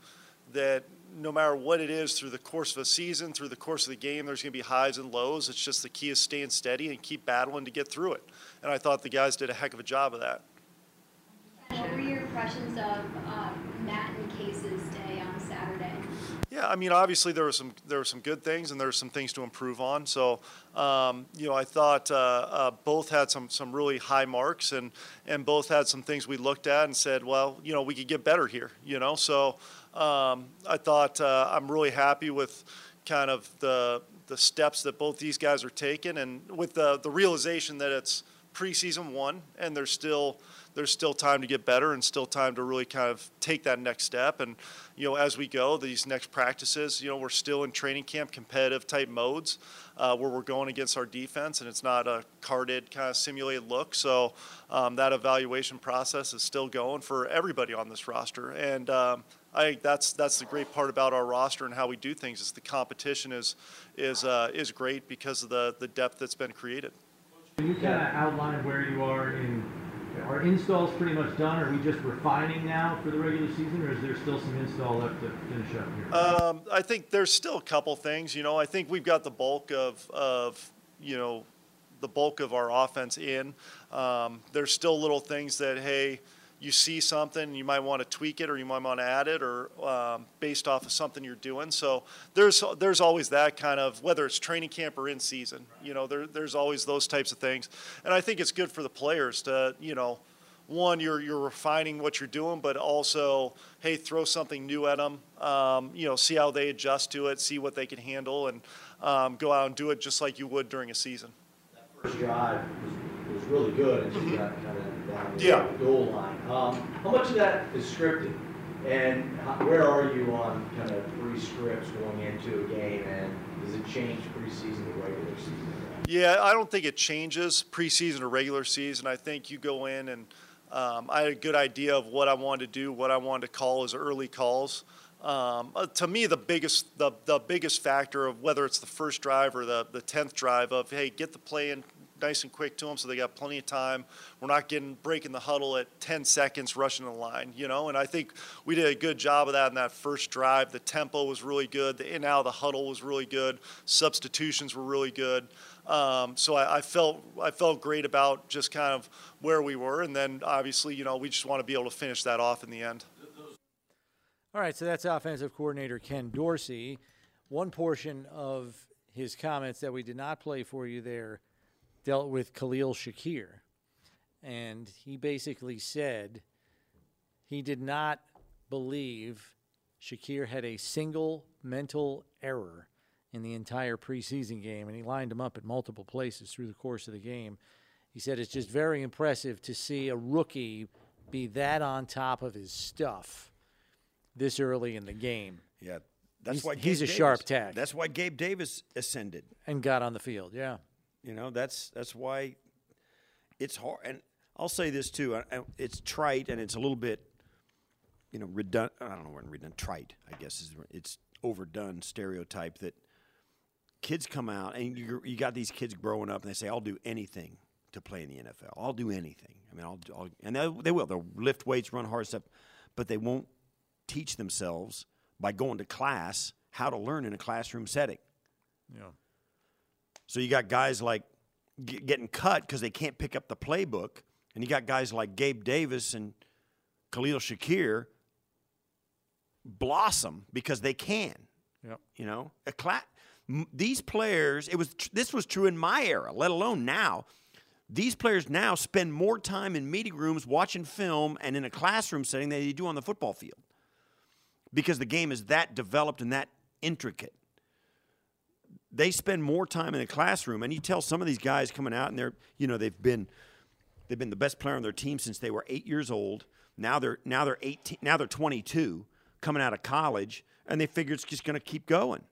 [SPEAKER 6] that no matter what it is through the course of a season, through the course of the game, there's going to be highs and lows. It's just the key is staying steady and keep battling to get through it. And I thought the guys did a heck of a job of that.
[SPEAKER 5] What were your impressions of uh, Matt and Case's day on Saturday?
[SPEAKER 6] Yeah, I mean, obviously there were some there were some good things and there were some things to improve on. So, um, you know, I thought uh, uh, both had some some really high marks and and both had some things we looked at and said, well, you know, we could get better here. You know, so um, I thought uh, I'm really happy with kind of the the steps that both these guys are taking and with the the realization that it's preseason one and there's still there's still time to get better and still time to really kind of take that next step. And, you know, as we go, these next practices, you know, we're still in training camp competitive type modes uh, where we're going against our defense and it's not a carded kind of simulated look. So um, that evaluation process is still going for everybody on this roster. And, um, I think that's that's the great part about our roster and how we do things is the competition is is uh, is great because of the the depth that's been created.
[SPEAKER 7] Can you kind of outline where you are in, are installs pretty much done? Are we just refining now for the regular season, or is there still some install left to finish up here?
[SPEAKER 6] Um, I think there's still a couple things. You know, I think we've got the bulk of of you know the bulk of our offense in. Um, there's still little things that hey, you see something, you might want to tweak it, or you might want to add it, or um, based off of something you're doing. So there's there's always that kind of whether it's training camp or in season. You know, there, there's always those types of things, and I think it's good for the players to you know one, you're you're refining what you're doing, but also, hey, throw something new at them. Um, you know, see how they adjust to it, see what they can handle, and um, go out and do it just like you would during a season.
[SPEAKER 2] First drive was, really good until you got kind of down the
[SPEAKER 6] Yeah.
[SPEAKER 2] goal line. Um, how much of that is scripted? And how, where are you on kind of three scripts going into a game? And does it change preseason to regular season?
[SPEAKER 6] Yeah, I don't think it changes preseason or regular season. I think you go in and um, I had a good idea of what I wanted to do, what I wanted to call as early calls. Um, uh, to me, the biggest the, the biggest factor of whether it's the first drive or the the tenth drive of hey, get the play in nice and quick to them so they got plenty of time. We're not getting breaking the huddle at 10 seconds rushing the line, you know. And I think we did a good job of that in that first drive. The tempo was really good. The in out of the huddle was really good. Substitutions were really good. Um, so I, I felt I felt great about just kind of where we were, and then obviously, you know, we just want to be able to finish that off in the end.
[SPEAKER 3] All right, so that's offensive coordinator Ken Dorsey. One portion of his comments that we did not play for you there dealt with Khalil Shakir. And he basically said he did not believe Shakir had a single mental error in the entire preseason game, and he lined him up at multiple places through the course of the game. He said it's just very impressive to see a rookie be that on top of his stuff this early in the game
[SPEAKER 4] Yeah, that's
[SPEAKER 3] He's-
[SPEAKER 4] why Gabe
[SPEAKER 3] he's a
[SPEAKER 4] Davis-
[SPEAKER 3] sharp tack.
[SPEAKER 4] That's why Gabe Davis ascended.
[SPEAKER 3] and got on the field. Yeah.
[SPEAKER 4] You know, that's that's why it's hard. And I'll say this too: I- I- it's trite and it's a little bit, you know, redundant. I don't know what redundant. Trite, I guess, is it's overdone stereotype that kids come out and you you got these kids growing up and they say, "I'll do anything to play in the NFL. I'll do anything." I mean, I'll, I'll and they, they will. They'll lift weights, run hard stuff, but they won't teach themselves by going to class how to learn in a classroom setting.
[SPEAKER 3] Yeah.
[SPEAKER 4] So you got guys like g- getting cut because they can't pick up the playbook, and you got guys like Gabe Davis and Khalil Shakir blossom because they can.
[SPEAKER 3] Yep.
[SPEAKER 4] You know, a cla- m- these players. It was tr- this was true in my era, let alone now. These players now spend more time in meeting rooms watching film and in a classroom setting than they do on the football field because the game is that developed and that intricate they spend more time in the classroom and you tell some of these guys coming out and they're you know they've been they've been the best player on their team since they were 8 years old now they're now they're 18 now they're 22 coming out of college and they figure it's just going to keep going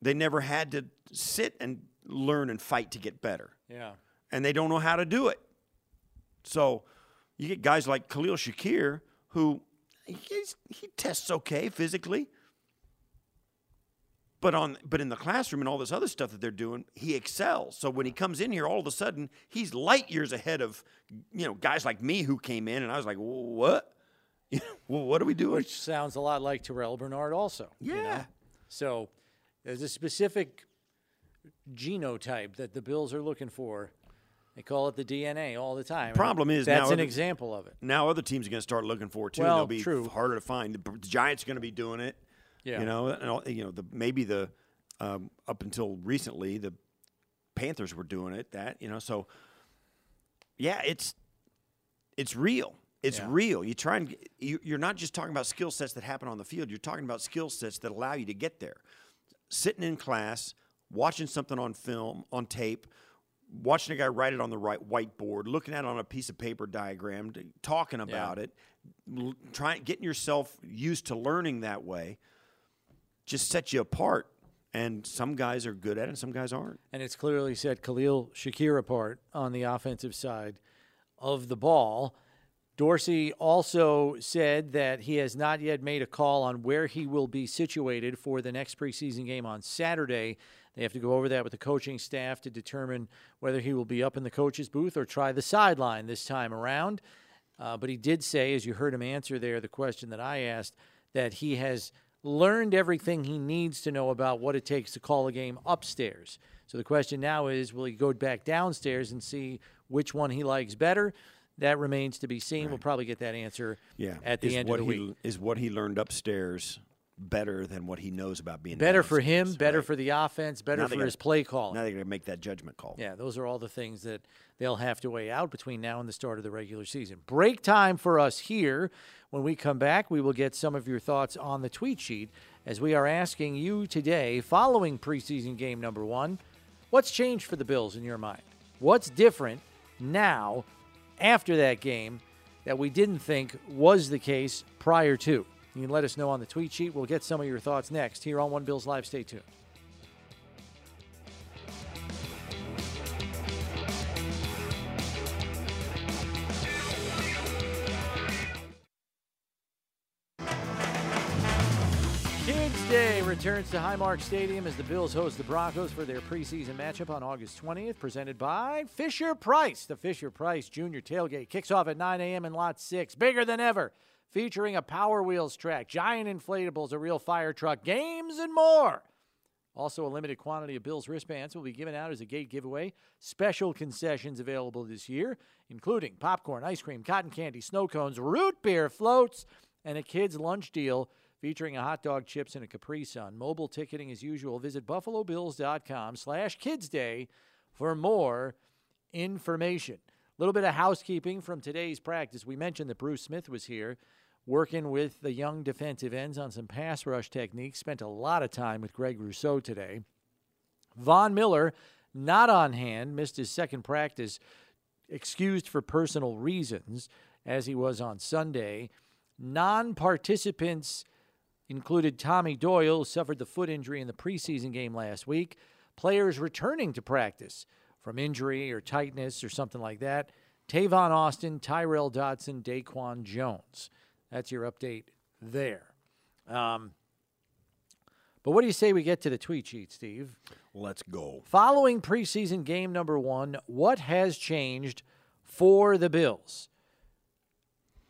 [SPEAKER 4] they never had to sit and learn and fight to get better
[SPEAKER 3] Yeah.
[SPEAKER 4] and they don't know how to do it. So you get guys like Khalil Shakir who he's, he tests okay physically, but on but in the classroom and all this other stuff that they're doing, he excels. So when he comes in here, all of a sudden he's light years ahead of you know guys like me who came in, and I was like, what? Well, what are we doing?
[SPEAKER 3] Which sounds a lot like Terrel Bernard, also. you know?
[SPEAKER 4] Yeah.
[SPEAKER 3] So there's a specific genotype that the Bills are looking for. They call it the DNA all the time.
[SPEAKER 4] Problem is
[SPEAKER 3] that's an
[SPEAKER 4] other-
[SPEAKER 3] example of it.
[SPEAKER 4] Now other teams are going to start looking for it too.
[SPEAKER 3] Well,
[SPEAKER 4] They'll be
[SPEAKER 3] true.
[SPEAKER 4] harder to find. The Giants are going to be doing it.
[SPEAKER 3] Yeah.
[SPEAKER 4] You know, and all, you know the maybe the um, up until recently the Panthers were doing it. That you know, so yeah, it's it's real. It's
[SPEAKER 3] Yeah.
[SPEAKER 4] real. You try and you, you're not just talking about skill sets that happen on the field. You're talking about skill sets that allow you to get there. Sitting in class, watching something on film, on tape, watching a guy write it on the right whiteboard, looking at it on a piece of paper diagram, talking about it, trying getting yourself used to learning that way, just sets you apart. And some guys are good at it, and some guys aren't.
[SPEAKER 3] And it's clearly set Khalil Shakir apart on the offensive side of the ball. Dorsey also said that he has not yet made a call on where he will be situated for the next preseason game on Saturday. They have to go over that with the coaching staff to determine whether he will be up in the coach's booth or try the sideline this time around. Uh, but he did say, as you heard him answer there, the question that I asked, that he has learned everything he needs to know about what it takes to call a game upstairs. So the question now is will he go back downstairs and see which one he likes better? That remains to be seen. We'll probably get that answer
[SPEAKER 4] Yeah,
[SPEAKER 3] at the
[SPEAKER 4] is
[SPEAKER 3] end
[SPEAKER 4] what
[SPEAKER 3] of the
[SPEAKER 4] he,
[SPEAKER 3] week.
[SPEAKER 4] Is what he learned upstairs better than what he knows about being
[SPEAKER 3] Better for him, better
[SPEAKER 4] right?
[SPEAKER 3] for the offense, better
[SPEAKER 4] Now
[SPEAKER 3] for
[SPEAKER 4] gotta-
[SPEAKER 3] his play calling.
[SPEAKER 4] Now they're going to make that judgment call.
[SPEAKER 3] Yeah, those are all the things that they'll have to weigh out between now and the start of the regular season. Break time for us here. When we come back, we will get some of your thoughts on the tweet sheet as we are asking you today, following preseason game number one, what's changed for the Bills in your mind? What's different now after that game that we didn't think was the case prior to? You can let us know on the tweet sheet. We'll get some of your thoughts next here on One Bills Live. Stay tuned. Returns to Highmark Stadium as the Bills host the Broncos for their preseason matchup on August 20th, presented by Fisher Price. The Fisher Price Junior Tailgate kicks off at 9 a.m. in Lot 6, bigger than ever, featuring a Power Wheels track, giant inflatables, a real fire truck, games, and more. Also, a limited quantity of Bills wristbands will be given out as a gate giveaway. Special concessions available this year, including popcorn, ice cream, cotton candy, snow cones, root beer floats, and a kids' lunch deal featuring a hot dog, chips, and a Capri Sun. Mobile ticketing as usual. Visit buffalobills.com slash kidsday for more information. A little bit of housekeeping from today's practice. We mentioned that Bruce Smith was here. working with the young defensive ends on some pass rush techniques. Spent a lot of time with Greg Rousseau today. Von Miller, not on hand, missed his second practice, excused for personal reasons, as he was on Sunday. Non participants included Tommy Doyle, who suffered the foot injury in the preseason game last week. Players returning to practice from injury or tightness or something like that. Tavon Austin, Tyrel Dodson, Daquan Jones. That's your update there. Um, but what do you say we get to the tweet sheet, Steve?
[SPEAKER 4] Let's go.
[SPEAKER 3] Following preseason game number one, what has changed for the Bills?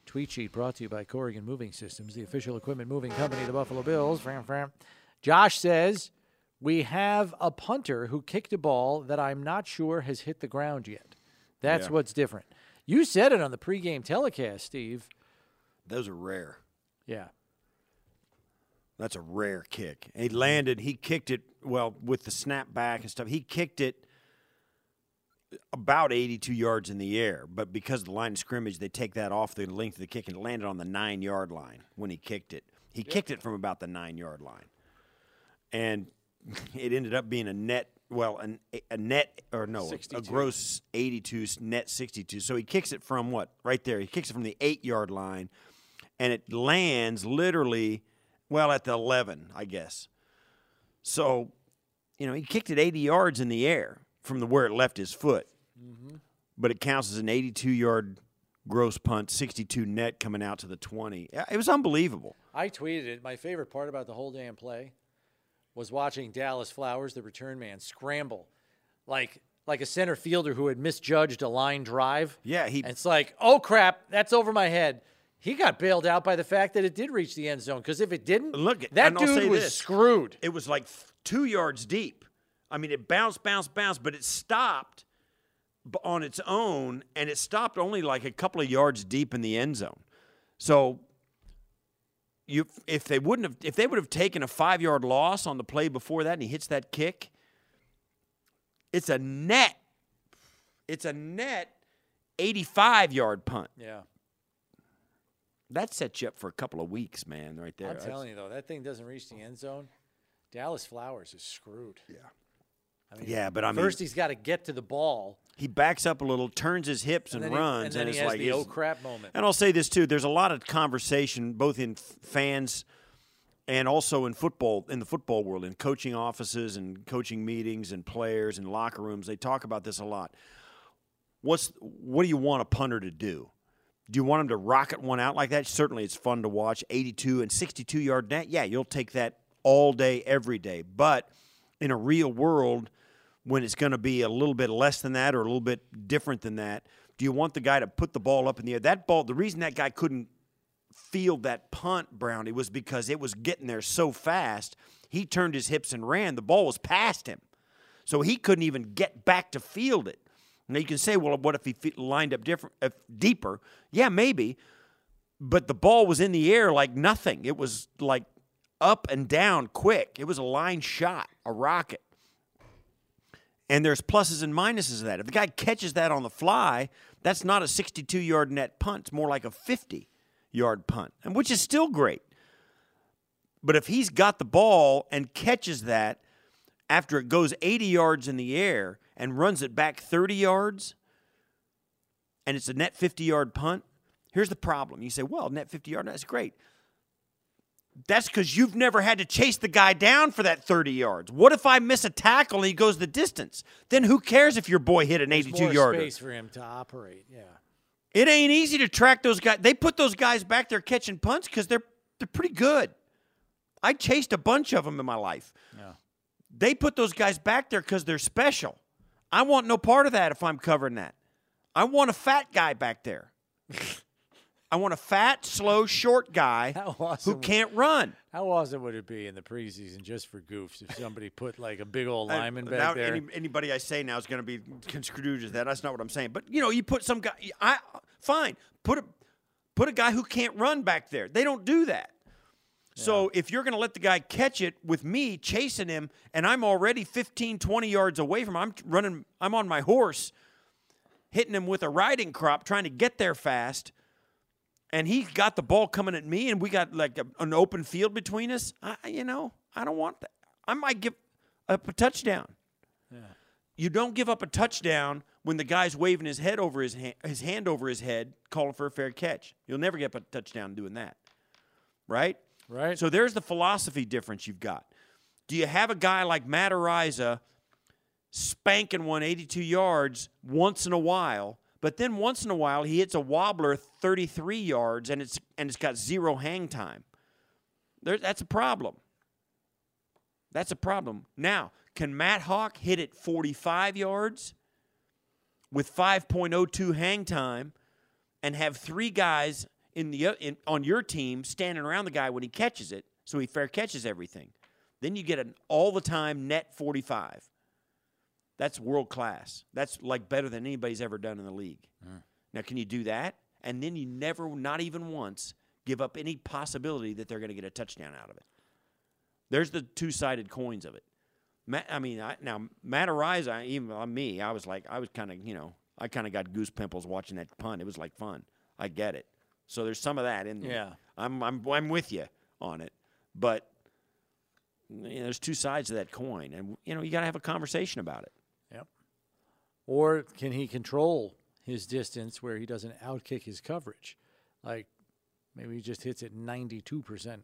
[SPEAKER 3] Tweet sheet brought to you by Corrigan Moving Systems, the official equipment moving company of the Buffalo Bills. Fram, fram. Josh says, We have a punter who kicked a ball that I'm not sure has hit the ground yet. That's
[SPEAKER 4] Yeah.
[SPEAKER 3] what's different. You said it on the pregame telecast, Steve.
[SPEAKER 4] Those are rare.
[SPEAKER 3] Yeah.
[SPEAKER 4] That's a rare kick. He landed, he kicked it, well, with the snap back and stuff, he kicked it about 82 yards in the air. But because of the line of scrimmage, they take that off the length of the kick and it landed on the nine yard line when he kicked it. He kicked it from about the nine yard line. And it ended up being a net, well, an, a net, or no, a gross 82, net 62. So he kicks it from what? Right there. He kicks it from the eight yard line and it lands literally, well, at the 11, I guess. So, you know, he kicked it 80 yards in the air from the where it left his foot. Mm-hmm. But it counts as an 82 yard gross punt, 62 net coming out to the 20. It was unbelievable.
[SPEAKER 3] I tweeted it. My favorite part about the whole damn play was watching Dallas Flowers, the return man, scramble like like a center fielder who had misjudged a line drive.
[SPEAKER 4] Yeah, he-
[SPEAKER 3] And it's like, oh crap, that's over my head. He got bailed out by the fact that it did reach the end zone. Because if it didn't,
[SPEAKER 4] Look,
[SPEAKER 3] that dude was
[SPEAKER 4] this.
[SPEAKER 3] screwed.
[SPEAKER 4] It was like two yards deep. I mean, it bounced, bounced, bounced, but it stopped on its own, and it stopped only like a couple of yards deep in the end zone. So, you if they wouldn't have, if they would have taken a five yard loss on the play before that, and he hits that kick, it's a net. It's a net, eighty-five yard punt.
[SPEAKER 3] Yeah.
[SPEAKER 4] That sets you up for a couple of weeks, man. Right there.
[SPEAKER 3] I'm telling you though, that thing doesn't reach the end zone. Dallas Flowers is screwed. Yeah. I mean,
[SPEAKER 4] Yeah, but I mean-
[SPEAKER 3] first he's got to get to the ball,
[SPEAKER 4] he backs up a little, turns his hips, and,
[SPEAKER 3] and, then he-
[SPEAKER 4] runs,
[SPEAKER 3] and he
[SPEAKER 4] it's like
[SPEAKER 3] the oh crap moment.
[SPEAKER 4] And I'll say this too: there's a lot of conversation, both in fans and also in football, in the football world, in coaching offices and coaching meetings and players and locker rooms. They talk about this a lot. What's what do you want a punter to do? Do you want him to rocket one out like that? Certainly, it's fun to watch. 82 and 62 yard net. Yeah, you'll take that all day, every day. But in a real world, when it's going to be a little bit less than that or a little bit different than that, do you want the guy to put the ball up in the air? That ball, the reason that guy couldn't field that punt, Brownie, was because it was getting there so fast. He turned his hips and ran. The ball was past him. So he couldn't even get back to field it. Now you can say, well, what if he lined up different, if deeper? Yeah, maybe. But the ball was in the air like nothing. It was like up and down quick. It was a line shot, a rocket. And there's pluses and minuses of that. If the guy catches that on the fly, that's not a 62 yard net punt. It's more like a 50 yard punt, and which is still great. But if he's got the ball and catches that after it goes 80 yards in the air and runs it back 30 yards, and it's a net 50 yard punt, here's the problem. You say, well, net 50 yard, that's great. That's because you've never had to chase the guy down for that 30 yards. What if I miss a tackle and he goes the distance? Then who cares if your boy hit an
[SPEAKER 3] There's
[SPEAKER 4] 82
[SPEAKER 3] more
[SPEAKER 4] yarder?
[SPEAKER 3] space for him to operate. Yeah.
[SPEAKER 4] It ain't easy to track those guys. They put those guys back there catching punts because they're they're pretty good. I chased a bunch of them in my life.
[SPEAKER 3] Yeah.
[SPEAKER 4] They put those guys back there because they're special. I want no part of that if I'm covering that. I want a fat guy back there. I want a fat, slow, short guy
[SPEAKER 3] How
[SPEAKER 4] who can't run.
[SPEAKER 3] How awesome would it be in the preseason just for goofs if somebody put like a big old
[SPEAKER 4] I-
[SPEAKER 3] lineman
[SPEAKER 4] now
[SPEAKER 3] back there?
[SPEAKER 4] Any, anybody I say now is going to be construed as that. That's not what I'm saying. But you know, you put some guy. I fine. Put a put a guy who can't run back there. They don't do that. So if you're going to let the guy catch it with me chasing him, and I'm already 15, 20 yards away from him, I'm running. I'm on my horse, hitting him with a riding crop, trying to get there fast. And he got the ball coming at me, and we got like a, an open field between us, I, you know, I don't want that. I might give up a touchdown. Yeah. You don't give up a touchdown when the guy's waving his head over his hand, his hand over his head, calling for a fair catch. You'll never get a touchdown doing that, right?
[SPEAKER 3] Right.
[SPEAKER 4] So there's the philosophy difference you've got. Do you have a guy like Matt Araiza spanking 182 yards once in a while, but then once in a while he hits a wobbler 33 yards and it's and it's got zero hang time? There, that's a problem. That's a problem. Now, can Matt Haack hit it 45 yards with 5.02 hang time and have three guys in the uh, in, on your team standing around the guy when he catches it so he fair catches everything? Then you get an all the time net 45. That's world class. That's like better than anybody's ever done in the league. Mm. Now, can you do that? And then you never, not even once, give up any possibility that they're going to get a touchdown out of it. There's the two sided coins of it. Matt, I mean, I, now Matt Araiza, even on me, I was like, I was kind of, you know, I kind of got goose pimples watching that punt. It was like fun. I get it. So there's some of that in there.
[SPEAKER 3] Yeah.
[SPEAKER 4] I'm, I'm, I'm with you on it, but you know, there's two sides of that coin, and you know, you got to have a conversation about it.
[SPEAKER 3] Or can he control his distance where he doesn't outkick his coverage? Like maybe he just hits it 92%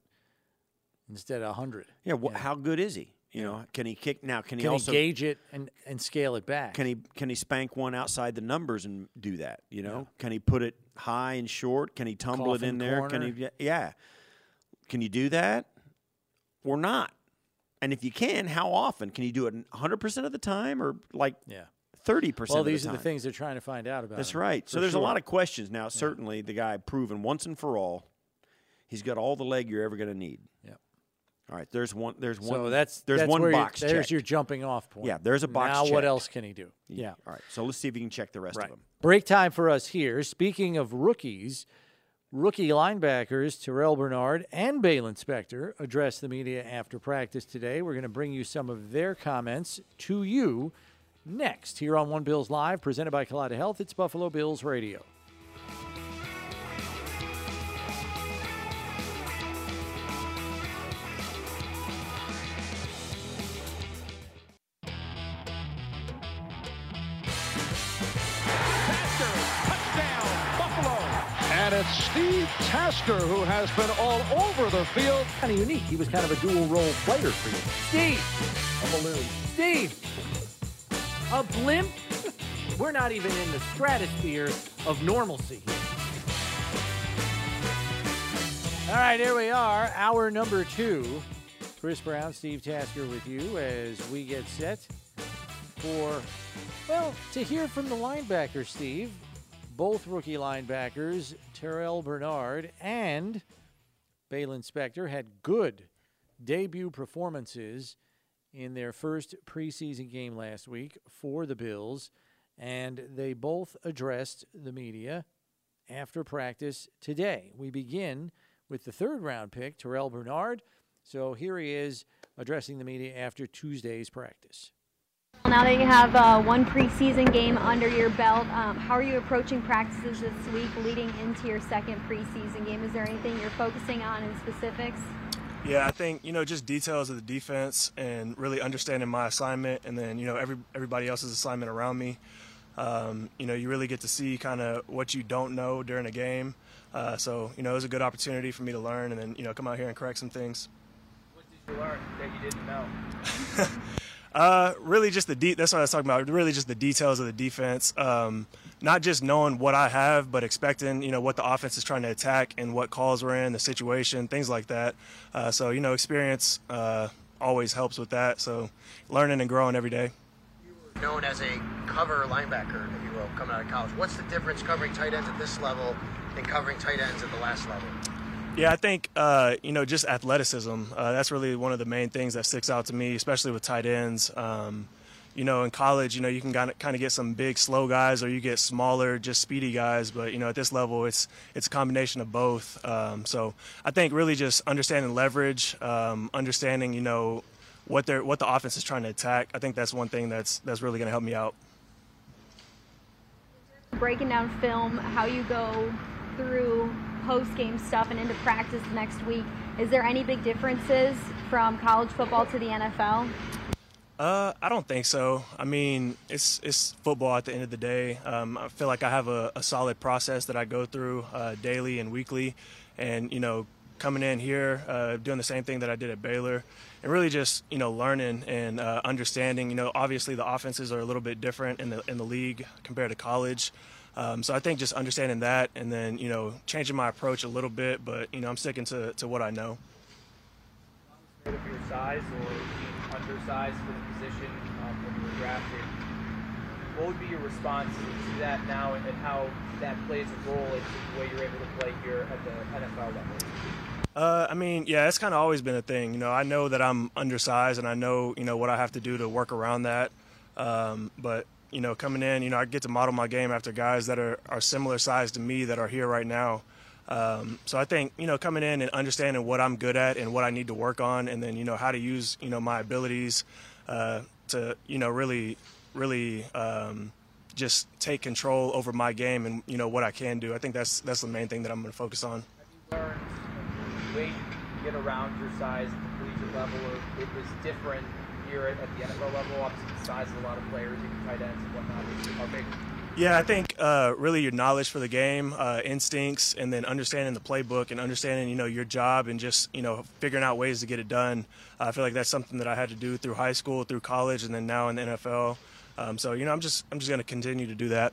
[SPEAKER 3] instead of 100.
[SPEAKER 4] Yeah. Wh- How good is he? You know, can he kick now? Can he
[SPEAKER 3] Can
[SPEAKER 4] also
[SPEAKER 3] he gauge it and, and scale it back?
[SPEAKER 4] Can he can he spank one outside the numbers and do that? You know, can he put it high and short? Can he tumble it in there? Can he? Yeah. Can you do that or not? And if you can, how often can you do it? Hundred percent of the time, or like
[SPEAKER 3] Yeah.
[SPEAKER 4] Thirty percent?
[SPEAKER 3] Well,
[SPEAKER 4] of the
[SPEAKER 3] these are the things they're trying to find out about.
[SPEAKER 4] That's
[SPEAKER 3] him,
[SPEAKER 4] right. So there's a lot of questions now. Certainly, the guy proven once and for all, he's got all the leg you're ever going to need.
[SPEAKER 3] Yep.
[SPEAKER 4] All right. There's one. There's one.
[SPEAKER 3] So that's
[SPEAKER 4] there's
[SPEAKER 3] that's
[SPEAKER 4] one box.
[SPEAKER 3] there's
[SPEAKER 4] checked.
[SPEAKER 3] your jumping off point.
[SPEAKER 4] Yeah, there's a box
[SPEAKER 3] Now what else can he do? Yeah.
[SPEAKER 4] All right. So let's see if you can check the rest
[SPEAKER 3] Right.
[SPEAKER 4] of them.
[SPEAKER 3] Break time for us here. Speaking of rookies, rookie linebackers Terrel Bernard and Baylon Spector addressed the media after practice today. We're going to bring you some of their comments to you next here on One Bills Live, presented by Kaleida Health. It's Buffalo Bills Radio.
[SPEAKER 1] And it's Steve Tasker who has been all over the field.
[SPEAKER 3] Kind of unique. He was kind of a dual role player for you. Steve! A balloon. Steve! A blimp? We're not even in the stratosphere of normalcy. All right, here we are, hour number two. Chris Brown, Steve Tasker with you as we get set for, well, to hear from the linebacker, Steve. Both rookie linebackers, Terrel Bernard and Baylon Spector, had good debut performances in their first preseason game last week for the Bills, and they both addressed the media after practice today. We begin with the third round pick, Terrel Bernard. So here he is addressing the media after Tuesday's practice.
[SPEAKER 9] Now that you have uh, one preseason game under your belt, um, how are you approaching practices this week leading into your second preseason game? Is there anything you're focusing on in specifics?
[SPEAKER 10] Yeah, I think you know just details of the defense and really understanding my assignment, and then you know every everybody else's assignment around me. Um, you know, you really get to see kind of what you don't know during a game. Uh, so you know, it was a good opportunity for me to learn, and then you know come out here and correct some things.
[SPEAKER 8] What did you learn that you didn't know?
[SPEAKER 10] Uh, really, just the de- that's what I was talking about. Really, just the details of the defense. Um, not just knowing what I have, but expecting you know what the offense is trying to attack and what calls we're in, the situation, things like that. Uh, so you know, experience uh, always helps with that. So learning and growing every day.
[SPEAKER 11] known as a cover linebacker, if you will, coming out of college. What's the difference covering tight ends at this level and covering tight ends at the last level?
[SPEAKER 10] Yeah, I think uh, you know just athleticism. Uh, that's really one of the main things that sticks out to me, especially with tight ends. Um, you know, in college, you know, you can kind of get some big, slow guys, or you get smaller, just speedy guys. But you know, at this level, it's it's a combination of both. Um, so I think really just understanding leverage, um, understanding you know what they're what the offense is trying to attack. I think that's one thing that's that's really going to help me out.
[SPEAKER 9] Breaking down film, how you go through post game stuff and into practice next week. Is there any big differences from college football to the NFL?
[SPEAKER 10] Uh, I don't think so. I mean, it's it's football at the end of the day. Um, I feel like I have a, a, solid process that I go through uh, daily and weekly, and you know, coming in here, uh, doing the same thing that I did at Baylor, and really just you know learning and uh, understanding. You know, obviously the offenses are a little bit different in the in the league compared to college. Um, so I think just understanding that, and then you know changing my approach a little bit, but you know I'm sticking to to what I know.
[SPEAKER 8] Of your size or being undersized for the position um, when you were drafted. What would be your response to that now and how that plays a role in the way you're able to play here at the NFL level?
[SPEAKER 10] Uh, I mean, yeah, it's kind of always been a thing. You know, I know that I'm undersized, and I know you know what I have to do to work around that. Um, but you know, coming in, you know, I get to model my game after guys that are are similar size to me that are here right now. Um, so I think you know coming in and understanding what I'm good at and what I need to work on, and then you know how to use you know my abilities uh, to you know really really um, just take control over my game and you know what I can do. I think that's that's the main thing that I'm going to focus on.
[SPEAKER 8] Get around your size at the collegiate level, or it was different here at, at the NFL level? Obviously, the size of a lot of players, even tight ends and whatnot, are big.
[SPEAKER 10] Yeah, I think uh, really your knowledge for the game, uh, instincts, and then understanding the playbook and understanding you know your job and just you know figuring out ways to get it done. Uh, I feel like that's something that I had to do through high school, through college, and then now in the NFL. Um, so you know I'm just I'm just going to continue to do that.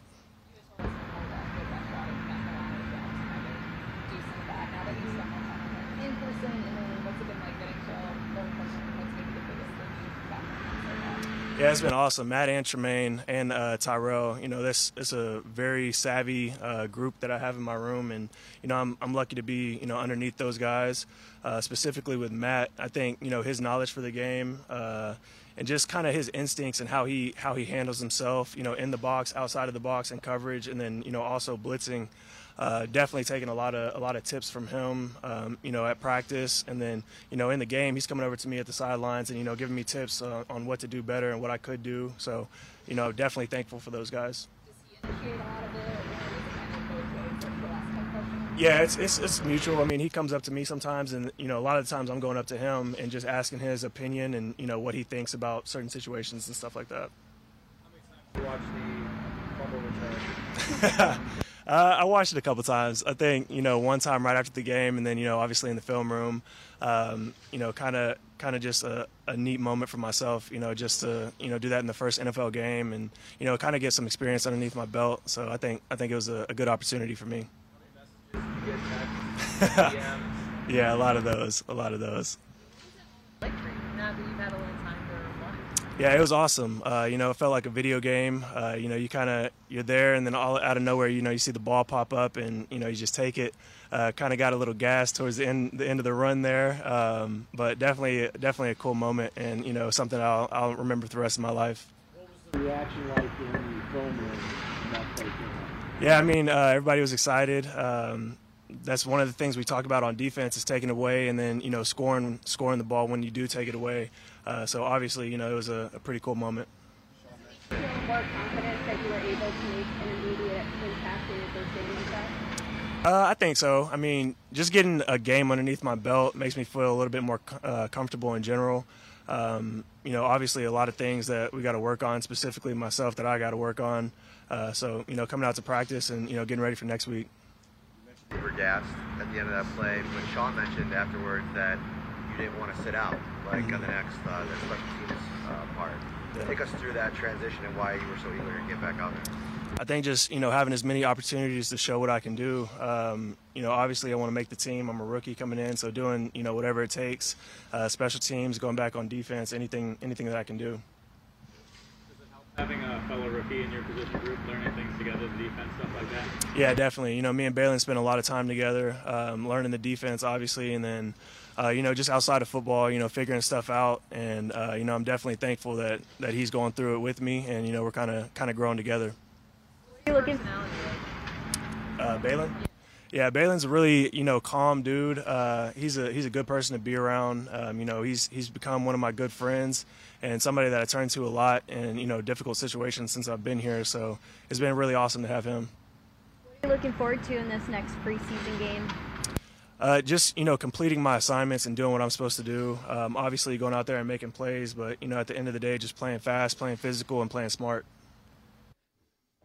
[SPEAKER 10] Yeah, it's been awesome. Matt and Tremaine and uh, Tyrel. You know, this is a very savvy uh, group that I have in my room, and you know, I'm I'm lucky to be you know underneath those guys. Uh, specifically with Matt, I think you know his knowledge for the game uh, and just kind of his instincts and how he how he handles himself. You know, in the box, outside of the box, and coverage, and then you know also blitzing uh, definitely taking a lot of a lot of tips from him, um, you know, at practice, and then you know in the game, he's coming over to me at the sidelines and you know giving me tips uh, on what to do better and what I could do. So, you know, definitely thankful for those guys. Yeah, it's, it's it's mutual. I mean, he comes up to me sometimes, and you know, a lot of the times I'm going up to him and just asking his opinion and you know what he thinks about certain situations and stuff like that.
[SPEAKER 8] Watch the fumble return.
[SPEAKER 10] Uh, I watched it a couple times. I think you know one time right after the game, and then you know obviously in the film room. Um, you know, kind of kind of just a, a, neat moment for myself. You know, just to you know do that in the first NFL game, and you know kind of get some experience underneath my belt. So I think I think it was a, a good opportunity for me. yeah, a lot of those. A lot of those. Yeah, it was awesome. Uh, you know, it felt like a video game. Uh, you know, you kind of you're there, and then all out of nowhere, you know, you see the ball pop up, and you know, you just take it. Uh, kind of got a little gas towards the end the end of the run there, um, but definitely definitely a cool moment, and you know, something I'll I'll remember for the rest of my life.
[SPEAKER 12] What was the reaction like in the film room?
[SPEAKER 10] Yeah, I mean, uh, everybody was excited. Um, that's one of the things we talk about on defense is taking away and then you know scoring scoring the ball when you do take it away. Uh, so obviously, you know, it was a, a pretty cool moment.
[SPEAKER 9] Feel more confident that you were able to make an immediate impact in your first game?
[SPEAKER 10] Uh, I think so. I mean, just getting a game underneath my belt makes me feel a little bit more uh, comfortable in general. Um, you know, obviously a lot of things that we got to work on, specifically myself that I got to work on. Uh, so, you know, coming out to practice and, you know, getting ready for next week.
[SPEAKER 13] You were gassed at the end of that play, when Sean mentioned afterwards that you didn't want to sit out like on the next uh, the special teams uh, part. Yeah. Take us through that transition and why you were so eager to get back out there.
[SPEAKER 10] I think just you know having as many opportunities to show what I can do. Um, you know, obviously I want to make the team. I'm a rookie coming in, so doing you know whatever it takes, uh, special teams, going back on defense, anything anything that I can do.
[SPEAKER 14] Having a fellow rookie in your position group, learning things together, the defense, stuff like that.
[SPEAKER 10] Yeah, definitely. You know, me and Baylon spent a lot of time together, um, learning the defense, obviously, and then uh, you know, just outside of football, you know, figuring stuff out. And uh, you know, I'm definitely thankful that that he's going through it with me, and you know, we're kind of kind of growing together.
[SPEAKER 9] You looking?
[SPEAKER 10] Uh, Baylon. Yeah, Baylon's a really you know calm dude. Uh, he's a he's a good person to be around. Um, you know, he's he's become one of my good friends and somebody that I turn to a lot in you know difficult situations since I've been here. So it's been really awesome to have him.
[SPEAKER 9] What are you looking forward to in this next preseason game?
[SPEAKER 10] Uh, just you know, completing my assignments and doing what I'm supposed to do. Um, obviously, going out there and making plays, but you know, at the end of the day, just playing fast, playing physical, and playing smart.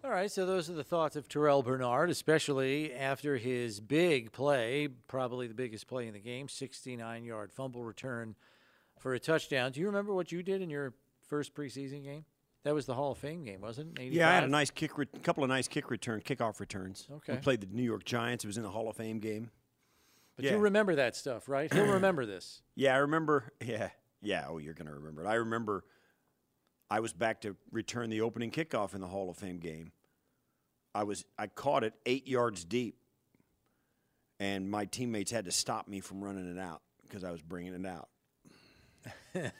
[SPEAKER 3] All right, so those are the thoughts of Terrel Bernard, especially after his big play, probably the biggest play in the game, 69 yard fumble return for a touchdown. Do you remember what you did in your first preseason game? That was the Hall of Fame game, wasn't it?
[SPEAKER 4] Yeah, I had a nice kick, a couple of nice kick return, kickoff returns.
[SPEAKER 3] Okay.
[SPEAKER 4] We played the New York Giants. It was in the Hall of Fame game.
[SPEAKER 3] But
[SPEAKER 4] yeah.
[SPEAKER 3] you remember that stuff, right? He'll remember this.
[SPEAKER 4] Yeah, I remember. Yeah, yeah. Oh, you're going to remember it. I remember. I was back to return the opening kickoff in the Hall of Fame game. I was I caught it eight yards deep, and my teammates had to stop me from running it out because I was bringing it out.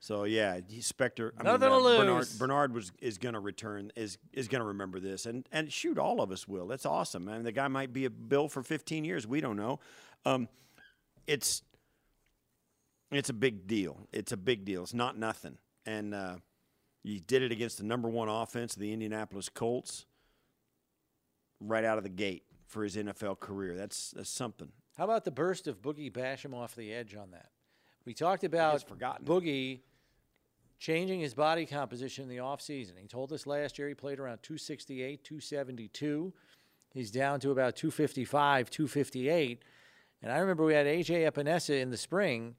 [SPEAKER 4] so yeah, Spector. I
[SPEAKER 3] Nothing
[SPEAKER 4] mean,
[SPEAKER 3] to
[SPEAKER 4] uh, Bernard,
[SPEAKER 3] lose.
[SPEAKER 4] Bernard was is going to return is is going to remember this, and and shoot, all of us will. That's awesome, man. The guy might be a bill for 15 years. We don't know. Um, it's it's a big deal. It's a big deal. It's not nothing, and uh, you did it against the number one offense, the Indianapolis Colts, right out of the gate for his NFL career. That's that's something.
[SPEAKER 3] How about the burst of Boogie Basham off the edge on that? We talked about forgotten Boogie changing his body composition in the offseason. He told us last year he played around 268, 272. He's down to about 255, 258. And I remember we had AJ Epenesa in the spring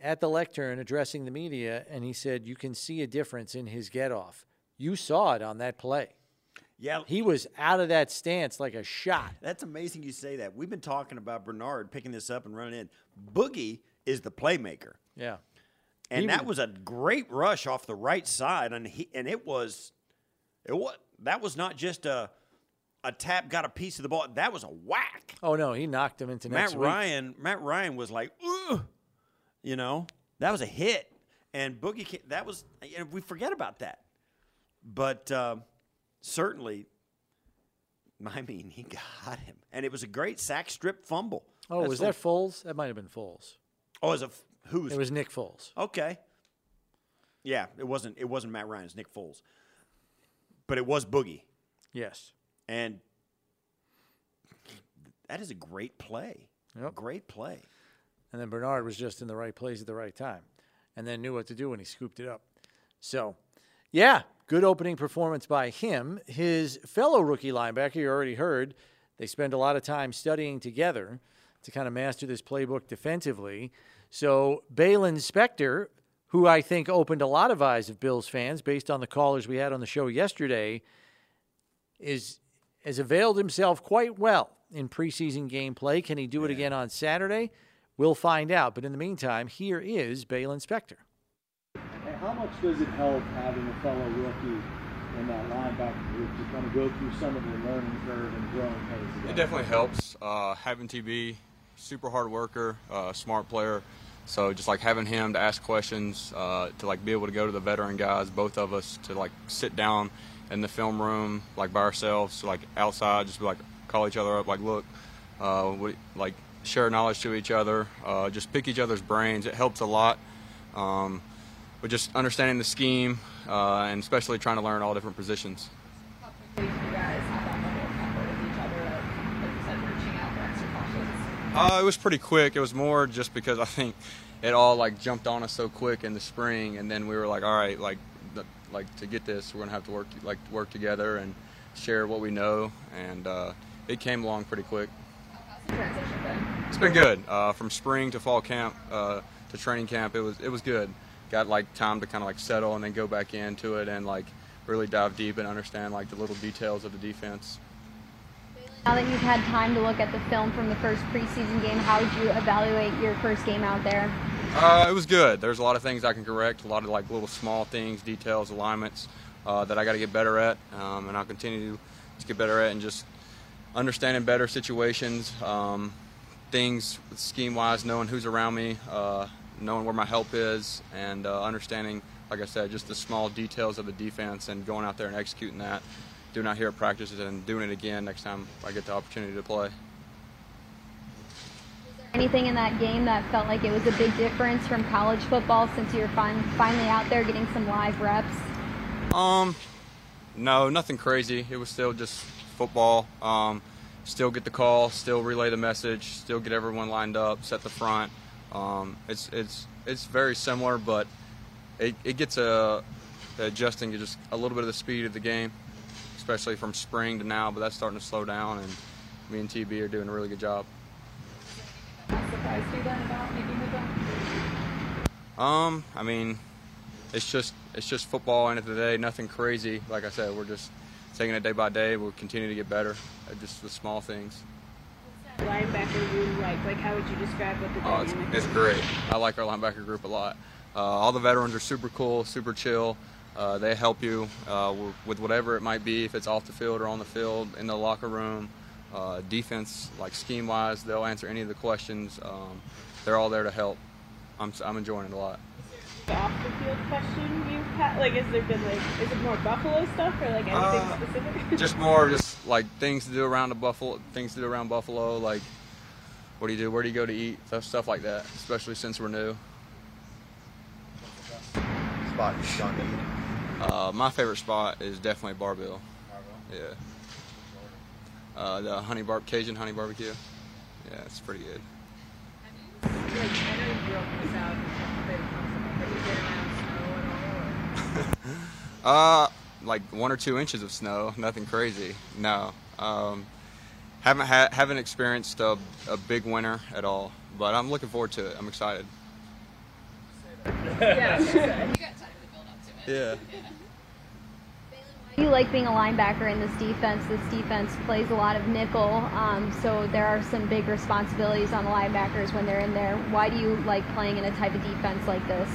[SPEAKER 3] at the lectern addressing the media, and he said, You can see a difference in his get off. You saw it on that play.
[SPEAKER 4] Yeah.
[SPEAKER 3] He was out of that stance like a shot.
[SPEAKER 4] That's amazing you say that. We've been talking about Bernard picking this up and running in. Boogie is the playmaker.
[SPEAKER 3] Yeah.
[SPEAKER 4] And
[SPEAKER 3] He
[SPEAKER 4] that
[SPEAKER 3] was-
[SPEAKER 4] was a great rush off the right side, and he and it was, it was that was not just a a tap got a piece of the ball. That was a whack.
[SPEAKER 3] Oh, no, he knocked him into
[SPEAKER 4] Matt
[SPEAKER 3] next week.
[SPEAKER 4] Ryan, Matt Ryan was like, Ugh! you know, that was a hit, and Boogie ca- that was you know, we forget about that, but uh, certainly, I mean, he got him, and it was a great sack strip fumble.
[SPEAKER 3] Oh,
[SPEAKER 4] That's
[SPEAKER 3] was
[SPEAKER 4] the-
[SPEAKER 3] that Foles? That might have been Foles.
[SPEAKER 4] Oh, was a who's
[SPEAKER 3] It was Nick Foles.
[SPEAKER 4] Okay. Yeah, it wasn't. It wasn't Matt Ryan. It's Nick Foles. But it was Boogie,
[SPEAKER 3] Yes.
[SPEAKER 4] And that is a great play.
[SPEAKER 3] Yep.
[SPEAKER 4] Great play.
[SPEAKER 3] And then Bernard was just in the right place at the right time and then knew what to do when he scooped it up. So, yeah, good opening performance by him. His fellow rookie linebacker, you already heard, they spend a lot of time studying together to kind of master this playbook defensively. So, Baylon Spector, who I think opened a lot of eyes of Bills fans based on the callers we had on the show yesterday, is has availed himself quite well in preseason gameplay. Can he do it again on Saturday? We'll find out. But in the meantime, here is Baylon Spector.
[SPEAKER 12] And how much does it help having a fellow rookie in that linebacker group to kind of go through some of the learning curve and growing pains?
[SPEAKER 15] It
[SPEAKER 12] together?
[SPEAKER 15] definitely helps. Uh, having TB, super hard worker, uh, smart player. So just like having him to ask questions, uh, to like be able to go to the veteran guys, both of us, to like sit down in the film room like by ourselves, like outside, just like call each other up, like look, uh, what, like share knowledge to each other, uh, just pick each other's brains. It helps a lot. Um, but just understanding the scheme uh, and especially trying to learn all different positions. Uh, it was pretty quick. It was more just because I think it all like jumped on us so quick in the spring, and then we were like, all right, like, like to get this, we're gonna have to work like work together and share what we know, and uh, it came along pretty quick. It's been good uh, from spring to fall camp uh, to training camp. It was it was good. Got like time to kind of like settle and then go back into it and like really dive deep and understand like the little details of the defense.
[SPEAKER 9] Now that you've had time to look at the film from the first preseason game, how would you evaluate your first game out there?
[SPEAKER 15] Uh, it was good. There's a lot of things I can correct, a lot of like little small things, details, alignments uh, that I got to get better at, um, and I'll continue to get better at, and just understanding better situations, um, things scheme-wise, knowing who's around me, uh, knowing where my help is, and uh, understanding, like I said, just the small details of the defense, and going out there and executing that, doing out here at practices, and doing it again next time I get the opportunity to play.
[SPEAKER 9] Anything in that game that felt like it was a big difference from college football since you're fin- finally out there getting some live reps?
[SPEAKER 15] Um, no, nothing crazy. It was still just football. Um, still get the call, still relay the message, still get everyone lined up, set the front. Um, it's it's it's very similar, but it, it gets a adjusting to just a little bit of the speed of the game, especially from spring to now. But that's starting to slow down, and me and TB are doing a really good job.
[SPEAKER 16] Surprised you then about making the jump?
[SPEAKER 15] Um, I mean, it's just it's just football. End of the day, nothing crazy. Like I said, we're just taking it day by day. We'll continue to get better at just the small things.
[SPEAKER 16] Linebacker room like? Like, how would you describe what the
[SPEAKER 15] Oh, it's, it's great. I like our linebacker group a lot. Uh, all the veterans are super cool, super chill. Uh, they help you uh, with whatever it might be, if it's off the field or on the field, in the locker room. Uh, defense, like scheme wise, they'll answer any of the questions. Um, they're all there to help. I'm, s- I'm enjoying it a lot.
[SPEAKER 16] The off the field question you've had? Like, has there been like, is it more Buffalo stuff or like anything
[SPEAKER 15] Uh,
[SPEAKER 16] specific?
[SPEAKER 15] Just more, just like things to do around the Buffalo, things to do around Buffalo, like what do you do, where do you go to eat, stuff, stuff like that. Especially since we're new.
[SPEAKER 13] Spot you've gone to eat.
[SPEAKER 15] Uh, my favorite spot is definitely Bar-Bill. Bar-Bill. Yeah. Uh, the honey bar Cajun honey barbecue. Yeah, it's pretty good.
[SPEAKER 16] like, I know you grew up in the South, but have you been around snow at all? Or?
[SPEAKER 15] Uh, like one or two inches of snow, nothing crazy. No. Um, haven't ha- haven't experienced a, a big winter at all, but I'm looking forward to it. I'm excited.
[SPEAKER 16] yeah,
[SPEAKER 5] You got time to build up to it.
[SPEAKER 15] Yeah.
[SPEAKER 9] You like being a linebacker in this defense? This defense plays a lot of nickel, um, so there are some big responsibilities on the linebackers when they're in there. Why do you like playing in a type of defense like this?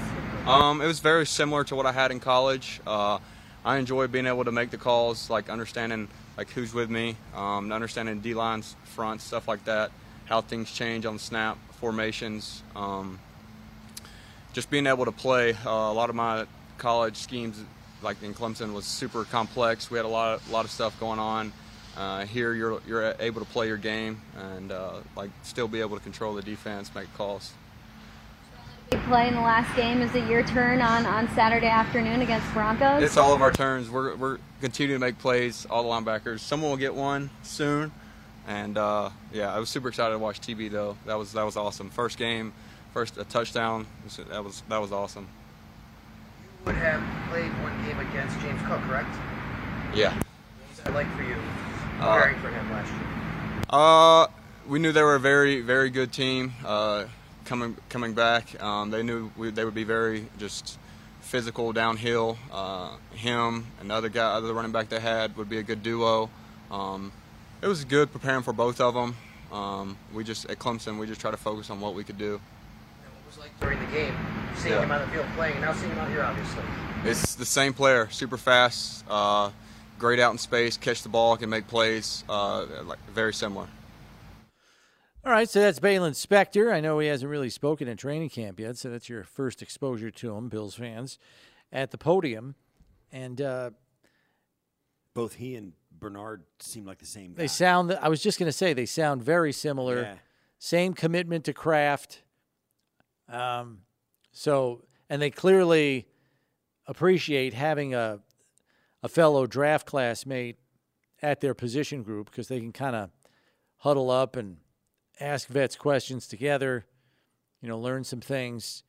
[SPEAKER 15] Um, it was very similar to what I had in college. Uh, I enjoy being able to make the calls, like understanding like who's with me, um, understanding D lines, front, stuff like that, how things change on snap, formations. Um, just being able to play. Uh, a lot of my college schemes, like in Clemson, was super complex. We had a lot, of, lot of stuff going on. Uh, here, you're you're able to play your game and uh, like still be able to control the defense, make calls.
[SPEAKER 9] Big play in the last game. Is it your turn on, on Saturday afternoon against Broncos?
[SPEAKER 15] It's all of our turns. We're, we're continuing to make plays, all the linebackers. Someone will get one soon. And uh, yeah, I was super excited to watch TB though. That was that was awesome. First game, first a touchdown. That was that was awesome.
[SPEAKER 11] Would have played one game against James Cook, correct?
[SPEAKER 15] Yeah.
[SPEAKER 11] What was that like for you,
[SPEAKER 15] Uh,
[SPEAKER 11] for him last year?
[SPEAKER 15] Uh, we knew they were a very very good team. Uh, coming coming back, um, they knew we, they would be very just physical downhill. Uh, him and the other guy, other running back they had would be a good duo. Um, it was good preparing for both of them. Um, we just at Clemson we just try to focus on what we could do.
[SPEAKER 11] What was like during the game, seeing
[SPEAKER 15] Yeah.
[SPEAKER 11] him on the field playing, and now seeing him out here, obviously?
[SPEAKER 15] It's the same player, super fast, uh, great out in space, catch the ball, can make plays, uh, like very similar.
[SPEAKER 3] All right, so that's Baylon Spector. I know he hasn't really spoken in training camp yet, so that's your first exposure to him, Bills fans, at the podium. And uh,
[SPEAKER 4] Both he and Bernard seem like the same guy.
[SPEAKER 3] they sound, I was just going to say, they sound very similar.
[SPEAKER 4] Yeah.
[SPEAKER 3] Same commitment to craft. Um, so, and they clearly appreciate having a, a fellow draft classmate at their position group because they can kind of huddle up and ask vets questions together, you know, learn some things,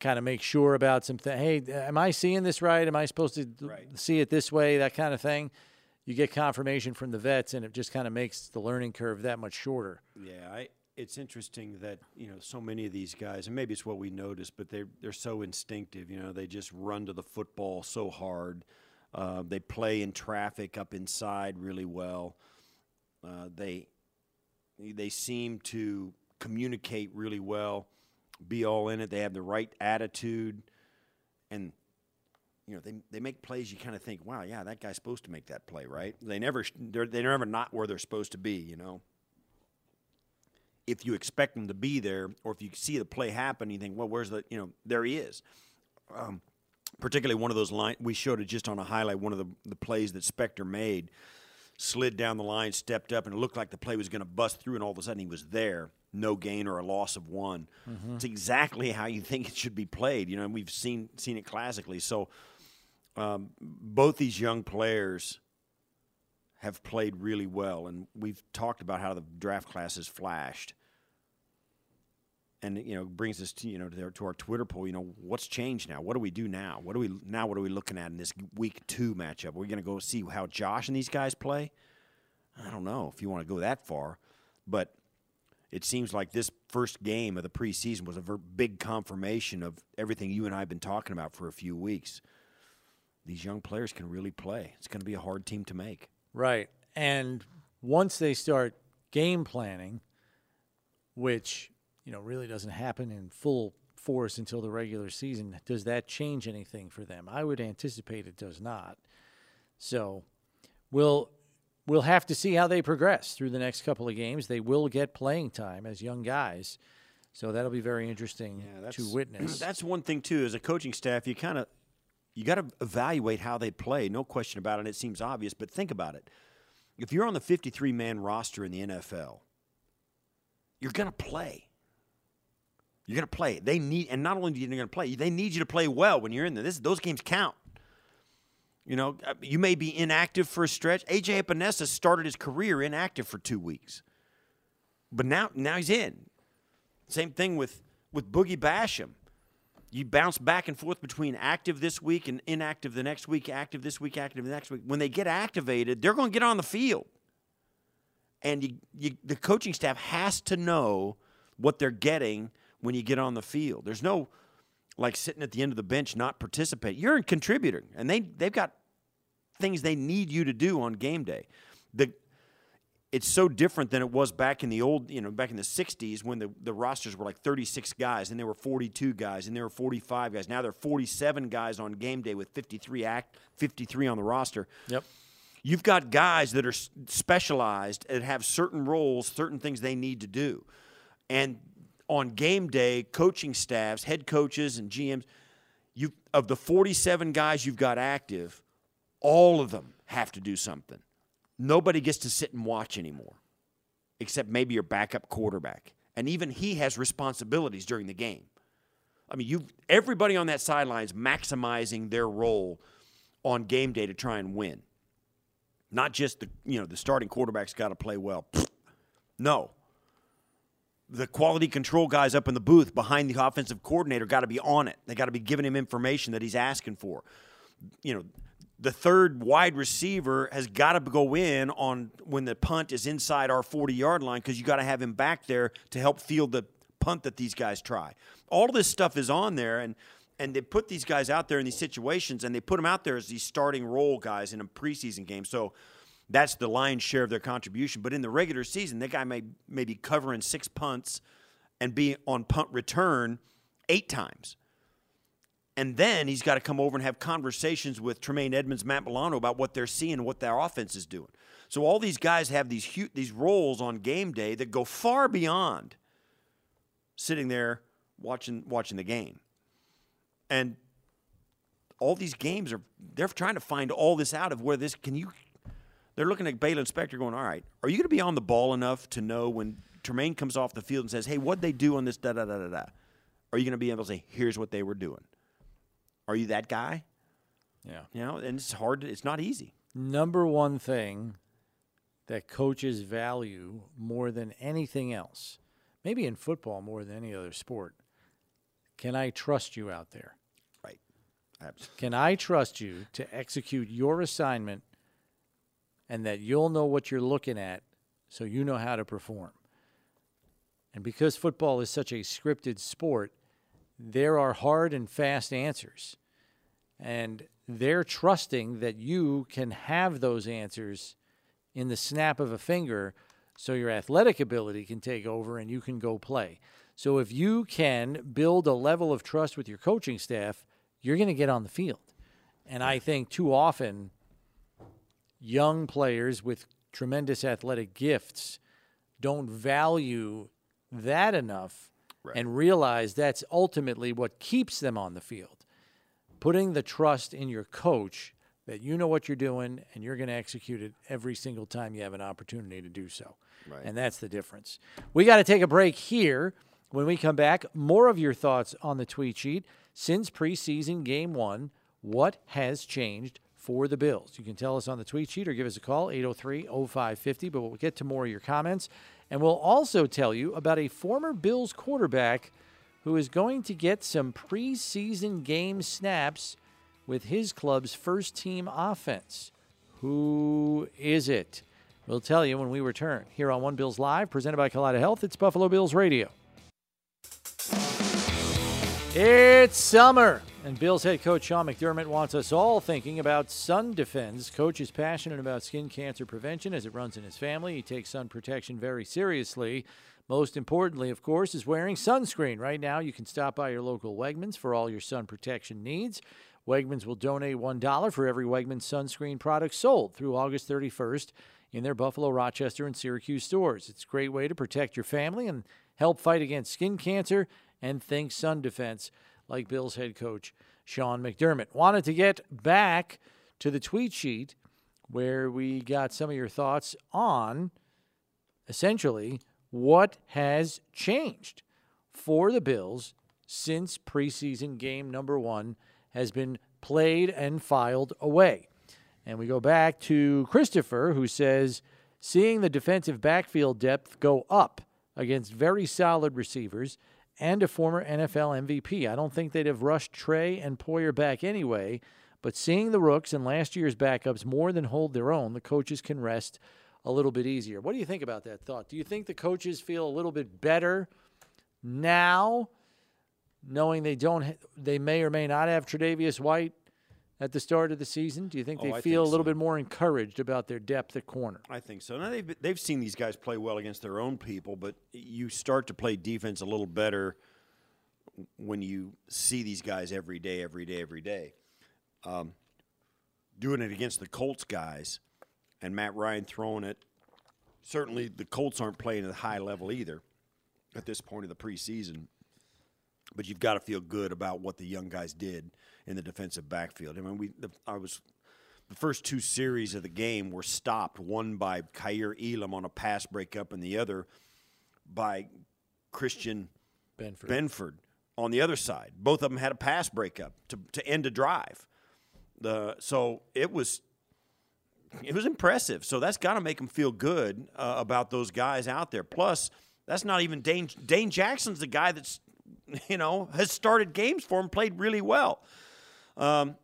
[SPEAKER 3] kind of make sure about some things. Hey, am I seeing this right? Am I supposed to see it this way? That kind of thing. You get confirmation from the vets, and it just kind of makes the learning curve that much shorter.
[SPEAKER 4] Yeah, I, it's interesting that you know so many of these guys, and maybe it's what we notice, but they they're so instinctive. You know, they just run to the football so hard. Uh, they play in traffic up inside really well. Uh, they they seem to communicate really well, be all in it. They have the right attitude, and you know they they make plays. You kind of think, wow, yeah, that guy's supposed to make that play, right? They never they're they're never not where they're supposed to be. You know if you expect him to be there, or if you see the play happen, you think, well, where's the, you know, there he is. Um, particularly one of those line we showed it just on a highlight. One of the the plays that Spector made, slid down the line, stepped up, and it looked like the play was going to bust through, and all of a sudden he was there, no gain or a loss of one.
[SPEAKER 3] Mhm.
[SPEAKER 4] It's exactly how you think it should be played. You know, and we've seen seen it classically. So um, both these young players have played really well, and we've talked about how the draft class has flashed. And you know, brings us to you know to, their, to our Twitter poll. You know, what's changed now? What do we do now? What do we now? What are we looking at in this week two matchup? Are we going to go see how Josh and these guys play? I don't know if you want to go that far, but it seems like this first game of the preseason was a ver- big confirmation of everything you and I have been talking about for a few weeks. These young players can really play. It's going to be a hard team to make.
[SPEAKER 3] Right. And once they start game planning, which, you know, really doesn't happen in full force until the regular season, does that change anything for them? I would anticipate it does not. So we'll we'll have to see how they progress through the next couple of games. They will get playing time as young guys. So that'll be very interesting to witness.
[SPEAKER 4] That's one thing too. As a coaching staff, you kind of you got to evaluate how they play. No question about it. It seems obvious, but think about it. If you're on the 53 man roster in the NFL, you're going to play. You're going to play. They need, and not only are you going to play, they need you to play well when you're in there. This, those games count. You know, uh, you may be inactive for a stretch. AJ Epenesa started his career inactive for two weeks, but now now he's in. Same thing with with Boogie Basham. You bounce back and forth between active this week and inactive the next week, active this week, active the next week. When they get activated, they're going to get on the field, and you, you, the coaching staff has to know what they're getting when you get on the field. There's no like sitting at the end of the bench not participate. You're a contributor, and they they've got things they need you to do on game day. The it's so different than it was back in the old, you know, back in the 60s when the, the rosters were like 36 guys and there were 42 guys and there were 45 guys. Now there are 47 guys on game day with 53 act 53 on the roster.
[SPEAKER 3] Yep.
[SPEAKER 4] You've got guys that are specialized and have certain roles, certain things they need to do. And on game day, coaching staffs, head coaches, and GMs, you of the 47 guys you've got active, all of them have to do something. Nobody gets to sit and watch anymore, except maybe your backup quarterback, and even he has responsibilities during the game. I mean, you everybody on that sideline is maximizing their role on game day to try and win. Not just the you know the starting quarterback's got to play well. No, the quality control guys up in the booth behind the offensive coordinator got to be on it. They got to be giving him information that he's asking for. You know, the third wide receiver has got to go in on when the punt is inside our 40 yard line because you got to have him back there to help field the punt that these guys try. All this stuff is on there, and and they put these guys out there in these situations, and they put them out there as these starting role guys in a preseason game. So that's the lion's share of their contribution. But in the regular season, that guy may, may be covering six punts and be on punt return eight times. And then he's got to come over and have conversations with Tremaine Edmunds, Matt Milano about what they're seeing, what their offense is doing. So all these guys have these these roles on game day that go far beyond sitting there watching watching the game. And all these games are they're trying to find all this out of where this can you they're looking at Baylon Spector going, all right, are you going to be on the ball enough to know when Tremaine comes off the field and says, hey, what'd they do on this da da da da da? Are you going to be able to say, here's what they were doing? Are you that guy?
[SPEAKER 3] Yeah.
[SPEAKER 4] You know, and it's hard, to, it's not easy.
[SPEAKER 3] Number one thing that coaches value more than anything else, maybe in football more than any other sport, can I trust you out there?
[SPEAKER 4] Right. Absolutely.
[SPEAKER 3] Can I trust you to execute your assignment and that you'll know what you're looking at so you know how to perform. And because football is such a scripted sport, there are hard and fast answers. And they're trusting that you can have those answers in the snap of a finger so your athletic ability can take over and you can go play. So if you can build a level of trust with your coaching staff, you're going to get on the field. And I think too often young players with tremendous athletic gifts don't value that enough right. and realize that's ultimately what keeps them on the field. Putting the trust in your coach that you know what you're doing and you're going to execute it every single time you have an opportunity to do so.
[SPEAKER 4] Right.
[SPEAKER 3] And that's the difference. We got to take a break here. When we come back, more of your thoughts on the tweet sheet. Since preseason game one, what has changed for the Bills. You can tell us on the tweet sheet or give us a call, 803 0550. But we'll get to more of your comments. And we'll also tell you about a former Bills quarterback who is going to get some preseason game snaps with his club's first team offense. Who is it? We'll tell you when we return here on One Bills Live, presented by Kaleida Health. It's Buffalo Bills Radio. It's summer, and Bills head coach Sean McDermott wants us all thinking about sun defense. Coach is passionate about skin cancer prevention as it runs in his family. He takes sun protection very seriously. Most importantly, of course, is wearing sunscreen. Right now, you can stop by your local Wegmans for all your sun protection needs. Wegmans will donate $1 for every Wegmans sunscreen product sold through August 31st in their Buffalo, Rochester, and Syracuse stores. It's a great way to protect your family and help fight against skin cancer and think sun defense, like Bills head coach Sean McDermott. Wanted to get back to the tweet sheet where we got some of your thoughts on essentially what has changed for the Bills since preseason game number one has been played and filed away. And we go back to Christopher, who says, seeing the defensive backfield depth go up against very solid receivers and a former NFL MVP. I don't think they'd have rushed Tre and Poyer back anyway, but seeing the Rooks and last year's backups more than hold their own, the coaches can rest a little bit easier. What do you think about that thought? Do you think the coaches feel a little bit better now, knowing they don't, they may or may not have Tre'Davious White at the start of the season? Do you think
[SPEAKER 4] Oh,
[SPEAKER 3] they
[SPEAKER 4] I
[SPEAKER 3] feel
[SPEAKER 4] think
[SPEAKER 3] a little
[SPEAKER 4] so.
[SPEAKER 3] bit more encouraged about their depth at corner?
[SPEAKER 4] I think so. Now they've they've seen these guys play well against their own people, but you start to play defense a little better when you see these guys every day, every day, every day. Um, doing it against the Colts guys and Matt Ryan throwing it. Certainly, the Colts aren't playing at a high level either at this point of the preseason. But you've got to feel good about what the young guys did in the defensive backfield. I mean, we the, I was the first two series of the game were stopped, one by Kaiir Elam on a pass breakup, and the other by Christian
[SPEAKER 3] Benford.
[SPEAKER 4] Benford on the other side. Both of them had a pass breakup to, to end a drive. The so it was it was impressive. So that's got to make them feel good uh, about those guys out there. Plus, that's not even Dane. Dane Jackson's the guy that's you know has started games for him, played really well. Um,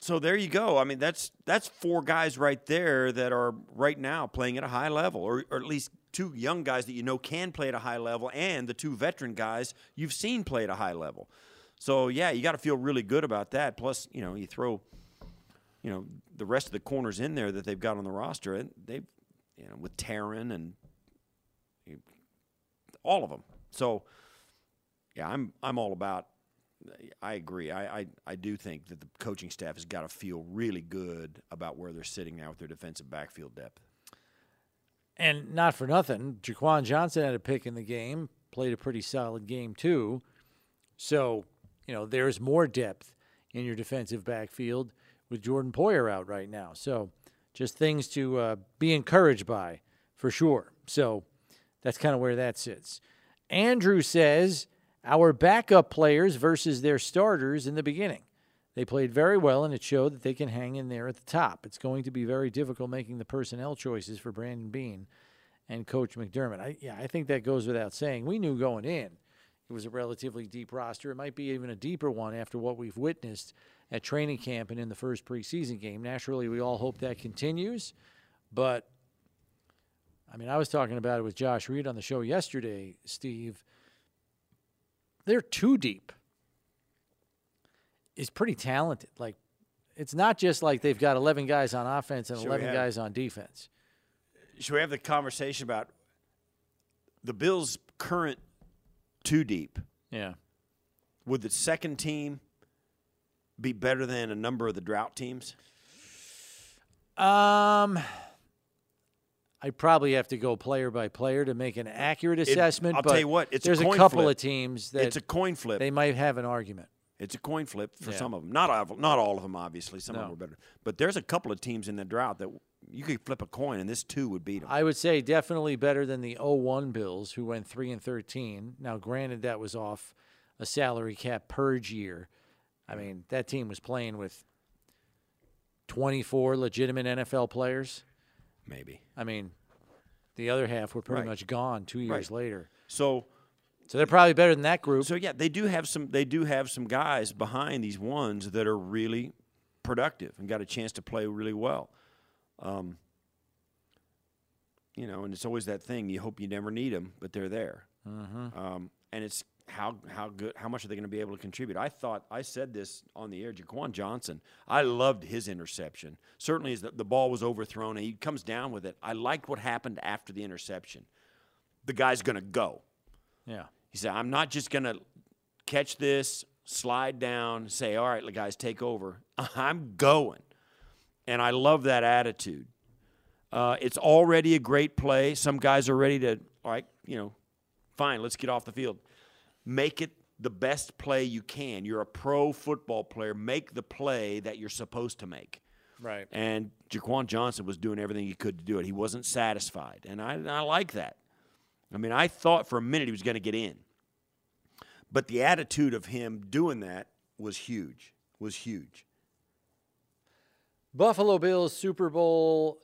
[SPEAKER 4] so there you go. I mean, that's that's four guys right there that are right now playing at a high level, or, or at least two young guys that you know can play at a high level, and the two veteran guys you've seen play at a high level. So yeah, you got to feel really good about that. Plus, you know, you throw, you know, the rest of the corners in there that they've got on the roster, and they've, you know, with Taron and all of them. So yeah, I'm I'm all about. I agree. I, I, I do think that the coaching staff has got to feel really good about where they're sitting now with their defensive backfield depth.
[SPEAKER 3] And not for nothing, Jaquan Johnson had a pick in the game, played a pretty solid game too. So, you know, there's more depth in your defensive backfield with Jordan Poyer out right now. So, just things to uh, be encouraged by for sure. So, that's kind of where that sits. Andrew says our backup players versus their starters in the beginning. They played very well, and it showed that they can hang in there at the top. It's going to be very difficult making the personnel choices for Brandon Beane and Coach McDermott. I, yeah, I think that goes without saying. We knew going in it was a relatively deep roster. It might be even a deeper one after what we've witnessed at training camp and in the first preseason game. Naturally, we all hope that continues, but I mean, I was talking about it with Josh Reed on the show yesterday, Steve. They're too deep. Is pretty talented. Like, it's not just like they've got 11 guys on offense and
[SPEAKER 4] Should
[SPEAKER 3] 11
[SPEAKER 4] have-
[SPEAKER 3] guys on defense.
[SPEAKER 4] Should we have the conversation about the Bills' current too deep?
[SPEAKER 3] Yeah.
[SPEAKER 4] Would the second team be better than a number of the drought teams?
[SPEAKER 3] Um, I probably have to go player by player to make an accurate
[SPEAKER 4] It-
[SPEAKER 3] assessment.
[SPEAKER 4] I'll
[SPEAKER 3] but
[SPEAKER 4] tell you what, it's a
[SPEAKER 3] there's
[SPEAKER 4] coin
[SPEAKER 3] couple
[SPEAKER 4] flip.
[SPEAKER 3] of teams that
[SPEAKER 4] It's a coin flip.
[SPEAKER 3] They might have an argument.
[SPEAKER 4] It's a coin flip for
[SPEAKER 3] Yeah.
[SPEAKER 4] some of them. Not all, not all of them, obviously. Some of them were better. But there's a couple of teams in the drought that you could flip a coin, and this two would beat them.
[SPEAKER 3] I would say definitely better than the 01 Bills, who went 3 and 13. Now, granted, that was off a salary cap purge year. I mean, that team was playing with 24 legitimate NFL players.
[SPEAKER 4] Maybe.
[SPEAKER 3] I mean, the other half were pretty
[SPEAKER 4] Right.
[SPEAKER 3] much gone two years
[SPEAKER 4] Right.
[SPEAKER 3] later.
[SPEAKER 4] So
[SPEAKER 3] So they're probably better than that group.
[SPEAKER 4] So yeah, they do have some. They do have some guys behind these ones that are really productive and got a chance to play really well. Um, you know, and it's always that thing. You hope you never need them, but they're there.
[SPEAKER 3] Mhm.
[SPEAKER 4] Um, and it's how how good how much are they going to be able to contribute? I thought I said this on the air. Jaquan Johnson, I loved his interception. Certainly, as the, the ball was overthrown and he comes down with it. I liked what happened after the interception. The guy's going to go.
[SPEAKER 3] Yeah.
[SPEAKER 4] He said, I'm not just going to catch this, slide down, say, all right, guys, take over. I'm going. And I love that attitude. Uh, it's already a great play. Some guys are ready to, all right, you know, fine, let's get off the field. Make it the best play you can. You're a pro football player. Make the play that you're supposed to make.
[SPEAKER 3] Right.
[SPEAKER 4] And Jaquan Johnson was doing everything he could to do it. He wasn't satisfied. And I, I like that. I mean, I thought for a minute he was going to get in. But the attitude of him doing that was huge. Was huge.
[SPEAKER 3] Buffalo Bills Super Bowl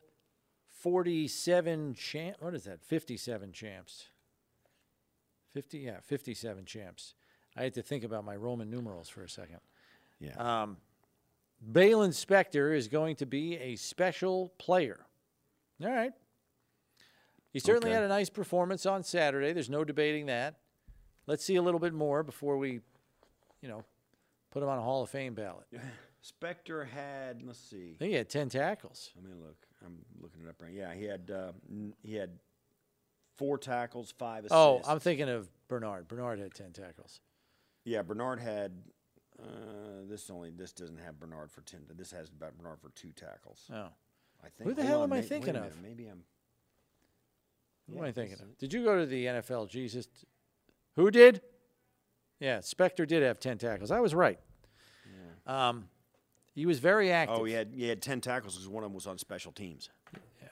[SPEAKER 3] 47 champ. What is that? 57 champs. 50, yeah, 57 champs. I had to think about my Roman numerals for a second.
[SPEAKER 4] Yeah.
[SPEAKER 3] Um, Baylon Spector is going to be a special player. All right. He certainly
[SPEAKER 4] Okay.
[SPEAKER 3] had a nice performance on Saturday. There's no debating that. Let's see a little bit more before we, you know, put him on a Hall of Fame ballot.
[SPEAKER 4] Spector had, let's see.
[SPEAKER 3] I think he had 10 tackles.
[SPEAKER 4] Let me look. I'm looking it up right. Yeah, he had uh, n- he had four tackles, five assists.
[SPEAKER 3] Oh, I'm thinking of Bernard. Bernard had 10 tackles.
[SPEAKER 4] Yeah, Bernard had. Uh, this only this doesn't have Bernard for ten. This has about Bernard for two tackles.
[SPEAKER 3] Oh.
[SPEAKER 4] I think.
[SPEAKER 3] Who the hell
[SPEAKER 4] on,
[SPEAKER 3] am I thinking
[SPEAKER 4] minute,
[SPEAKER 3] of?
[SPEAKER 4] Maybe I'm.
[SPEAKER 3] Who
[SPEAKER 4] Yeah,
[SPEAKER 3] am I thinking of? Did you go to the NFL, Jesus? Who did? Yeah, Spector did have 10 tackles. I was right. Yeah. Um, he was very active.
[SPEAKER 4] Oh, he had he had ten tackles because one of them was on special teams.
[SPEAKER 3] Yeah,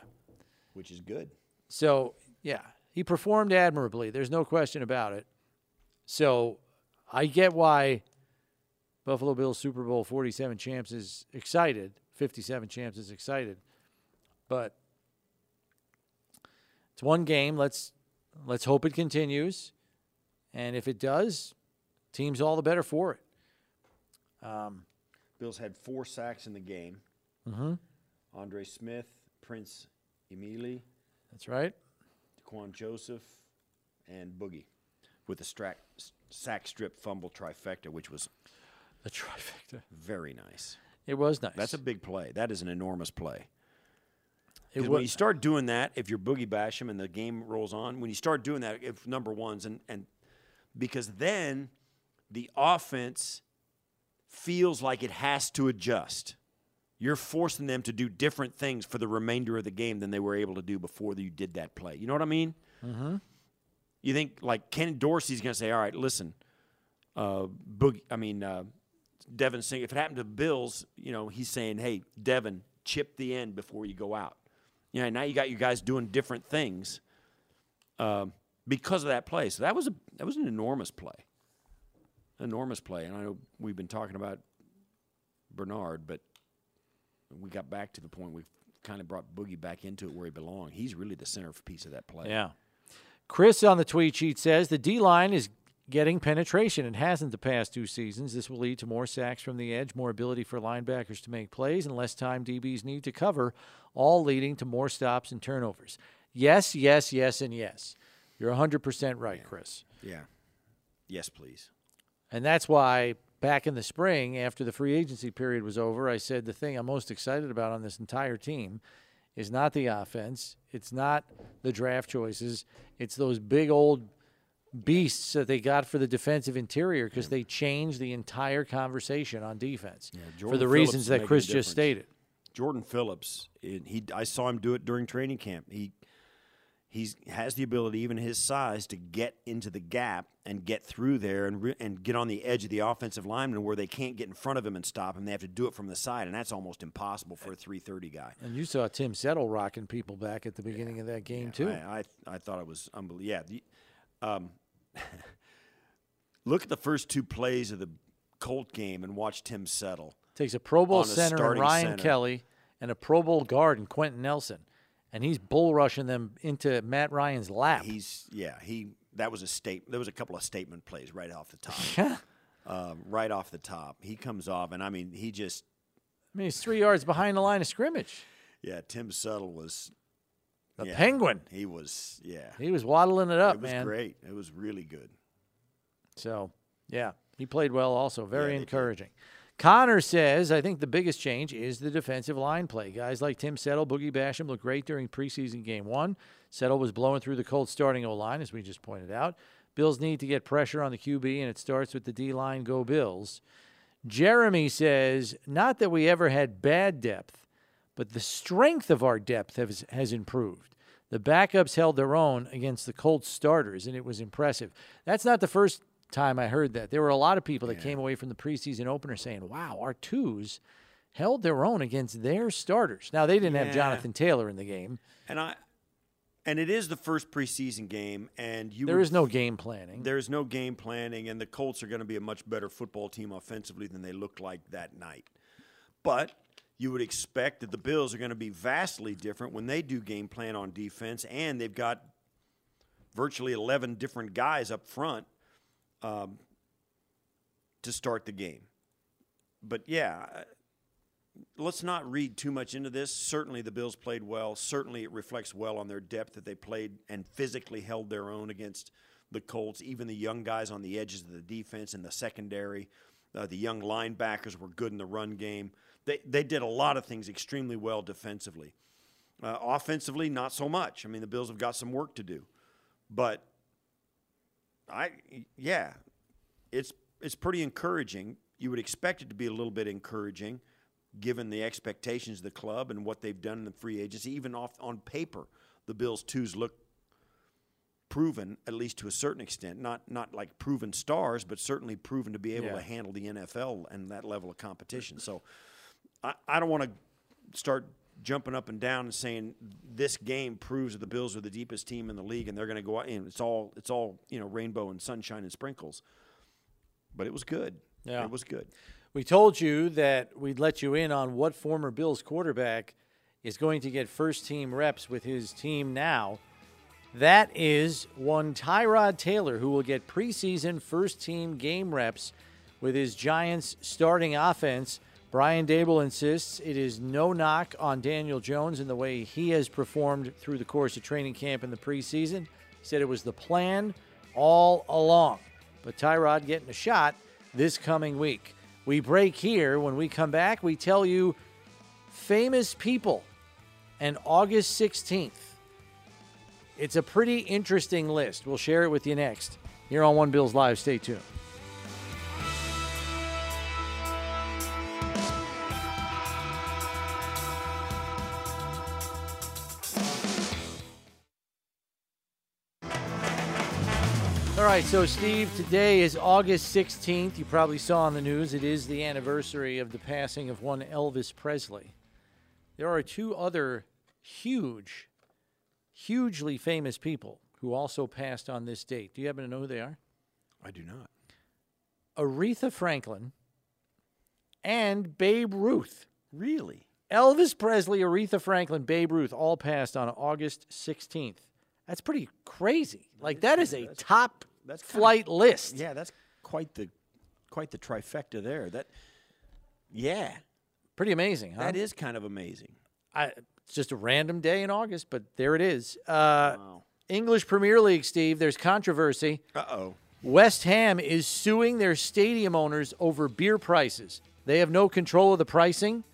[SPEAKER 4] which is good.
[SPEAKER 3] So, yeah, he performed admirably. There's no question about it. So, I get why Buffalo Bills Super Bowl 47 champs is excited, 57 champs is excited. But it's one game. Let's let's hope it continues. And if it does, team's all the better for it. Um,
[SPEAKER 4] Bills had four sacks in the game.
[SPEAKER 3] Mhm.
[SPEAKER 4] Andre Smith, Prince Emili,
[SPEAKER 3] that's right.
[SPEAKER 4] Daquan Joseph, and Boogie with a strack, sack strip fumble trifecta, which was
[SPEAKER 3] the trifecta.
[SPEAKER 4] Very nice.
[SPEAKER 3] It was nice.
[SPEAKER 4] That's a big play. That is an enormous play.
[SPEAKER 3] It
[SPEAKER 4] 'Cause
[SPEAKER 3] wa-
[SPEAKER 4] when you start doing that, if you're Boogie Basham and the game rolls on, when you start doing that, if number ones and and because then the offense feels like it has to adjust. You're forcing them to do different things for the remainder of the game than they were able to do before you did that play. You know what I mean?
[SPEAKER 3] Mm-hmm.
[SPEAKER 4] You think like Ken Dorsey's going to say, "All right, listen, uh, Boogie. I mean, uh, Devin Sing. If it happened to Bills, you know, he's saying, "Hey, Devin, chip the end before you go out." You know, now you got you guys doing different things um, because of that play. So that was a that was an enormous play, enormous play. And I know we've been talking about Bernard, but we got back to the point we've kind of brought Boogie back into it where he belonged. He's really the centerpiece of that play.
[SPEAKER 3] Yeah. Chris on the tweet sheet says the D line is getting penetration. It hasn't the past two seasons. This will lead to more sacks from the edge, more ability for linebackers to make plays, and less time DBs need to cover, all leading to more stops and turnovers. Yes, yes, yes, and yes. You're 100% right, Chris.
[SPEAKER 4] Yeah. Yes, please.
[SPEAKER 3] And that's why back in the spring, after the free agency period was over, I said the thing I'm most excited about on this entire team is not the offense, it's not the draft choices, it's those big old beasts that they got for the defensive interior because they changed the entire conversation on defense for the
[SPEAKER 4] Phillips
[SPEAKER 3] reasons that Chris just stated.
[SPEAKER 4] Jordan Phillips, he I saw him do it during training camp. He he's has the ability, even his size, to get into the gap and get through there and re, and get on the edge of the offensive lineman where they can't get in front of him and stop him. They have to do it from the side, and that's almost impossible for a three thirty guy.
[SPEAKER 3] And you saw Tim Settle rocking people back at the beginning of that game, too.
[SPEAKER 4] I, I I thought it was unbelievable. Yeah. The, um, look at the first two plays of the Colt game and watch Tim Settle.
[SPEAKER 3] Takes a Pro Bowl center Ryan
[SPEAKER 4] center.
[SPEAKER 3] Kelly and a Pro Bowl guard in Quenton Nelson, and he's bull rushing them into Matt Ryan's lap.
[SPEAKER 4] He's yeah. He that was a state. There was a couple of statement plays right off the top. um, right off the top, he comes off, and I mean, he just
[SPEAKER 3] I mean, he's three yards behind the line of scrimmage.
[SPEAKER 4] yeah. Tim Settle was
[SPEAKER 3] The
[SPEAKER 4] yeah,
[SPEAKER 3] Penguin.
[SPEAKER 4] He was yeah.
[SPEAKER 3] He was waddling it up,
[SPEAKER 4] It was
[SPEAKER 3] man.
[SPEAKER 4] great. It was really good.
[SPEAKER 3] So, yeah, he played well also. Very
[SPEAKER 4] encouraging. did.
[SPEAKER 3] Connor says, I think the biggest change is the defensive line play. Guys like Tim Settle, Boogie Basham looked great during preseason game one. Settle was blowing through the Colts starting O line, as we just pointed out. Bills need to get pressure on the QB, and it starts with the D line. Go Bills. Jeremy says, not that we ever had bad depth, but the strength of our depth has, has improved. The backups held their own against the Colts starters, and it was impressive. That's not the first time I heard that. There were a lot of people that came away from the preseason opener saying, wow, our twos held their own against their starters. Now, they didn't have Jonathan Taylor in the game.
[SPEAKER 4] And I and it is the first preseason game, and you
[SPEAKER 3] there is no game planning.
[SPEAKER 4] There is no game planning, and the Colts are going to be a much better football team offensively than they looked like that night. But you would expect that the Bills are going to be vastly different when they do game plan on defense, and they've got virtually 11 different guys up front um, to start the game. But yeah, uh, let's not read too much into this. Certainly, the Bills played well. Certainly, it reflects well on their depth that they played and physically held their own against the Colts. Even the young guys on the edges of the defense and the secondary, uh, the young linebackers were good in the run game. They they did a lot of things extremely well defensively. Uh, offensively, not so much. I mean, the Bills have got some work to do, but I yeah, it's it's pretty encouraging. You would expect it to be a little bit encouraging, given the expectations of the club and what they've done in the free agency. Even off on paper, the Bills twos look proven, at least to a certain extent. Not not like proven stars, but certainly proven to be able
[SPEAKER 3] Yeah.
[SPEAKER 4] to handle the NFL and that level of competition. So I, I don't want to start jumping up and down and saying this game proves that the Bills are the deepest team in the league and they're going to go out and it's all it's all you know rainbow and sunshine and sprinkles. But it was good.
[SPEAKER 3] Yeah.
[SPEAKER 4] it was good.
[SPEAKER 3] We told you that we'd let you in on what former Bills quarterback is going to get first team reps with his team now. That is one Tyrod Taylor, who will get preseason first team game reps with his Giants starting offense. Brian Daboll insists it is no knock on Daniel Jones and the way he has performed through the course of training camp in the preseason. He said it was the plan all along. But Tyrod getting a shot this coming week. We break here. When we come back, we tell you famous people and August 16th. It's a pretty interesting list. We'll share it with you next here on One Bills Live. Stay tuned. Right, so Steve, today is August 16th. You probably saw on the news it is the anniversary of the passing of one Elvis Presley. There are two other huge, hugely famous people who also passed on this date. Do you happen to know who they are?
[SPEAKER 4] I do not.
[SPEAKER 3] Aretha Franklin and Babe Ruth.
[SPEAKER 4] Really?
[SPEAKER 3] Elvis Presley, Aretha Franklin, Babe Ruth all passed on August 16th. That's pretty crazy. Like that is a top
[SPEAKER 4] that's
[SPEAKER 3] flight list.
[SPEAKER 4] Yeah, that's quite the quite the trifecta there. That yeah,
[SPEAKER 3] Pretty amazing, huh?
[SPEAKER 4] that is kind of amazing.
[SPEAKER 3] I, it's just a random day in August, but there it is. Uh, English Premier League, Steve. There's controversy.
[SPEAKER 4] Uh oh.
[SPEAKER 3] West Ham is suing their stadium owners over beer prices. They have no control of the pricing.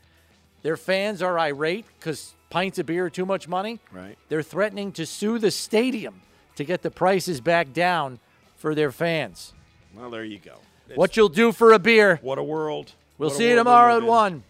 [SPEAKER 3] Their fans are irate because pints of beer are too much money.
[SPEAKER 4] Right.
[SPEAKER 3] They're threatening to sue the stadium to get the prices back down for their fans.
[SPEAKER 4] Well, there you go.
[SPEAKER 3] what you'll do for a beer.
[SPEAKER 4] What a world.
[SPEAKER 3] We'll
[SPEAKER 4] What
[SPEAKER 3] see you tomorrow at 1.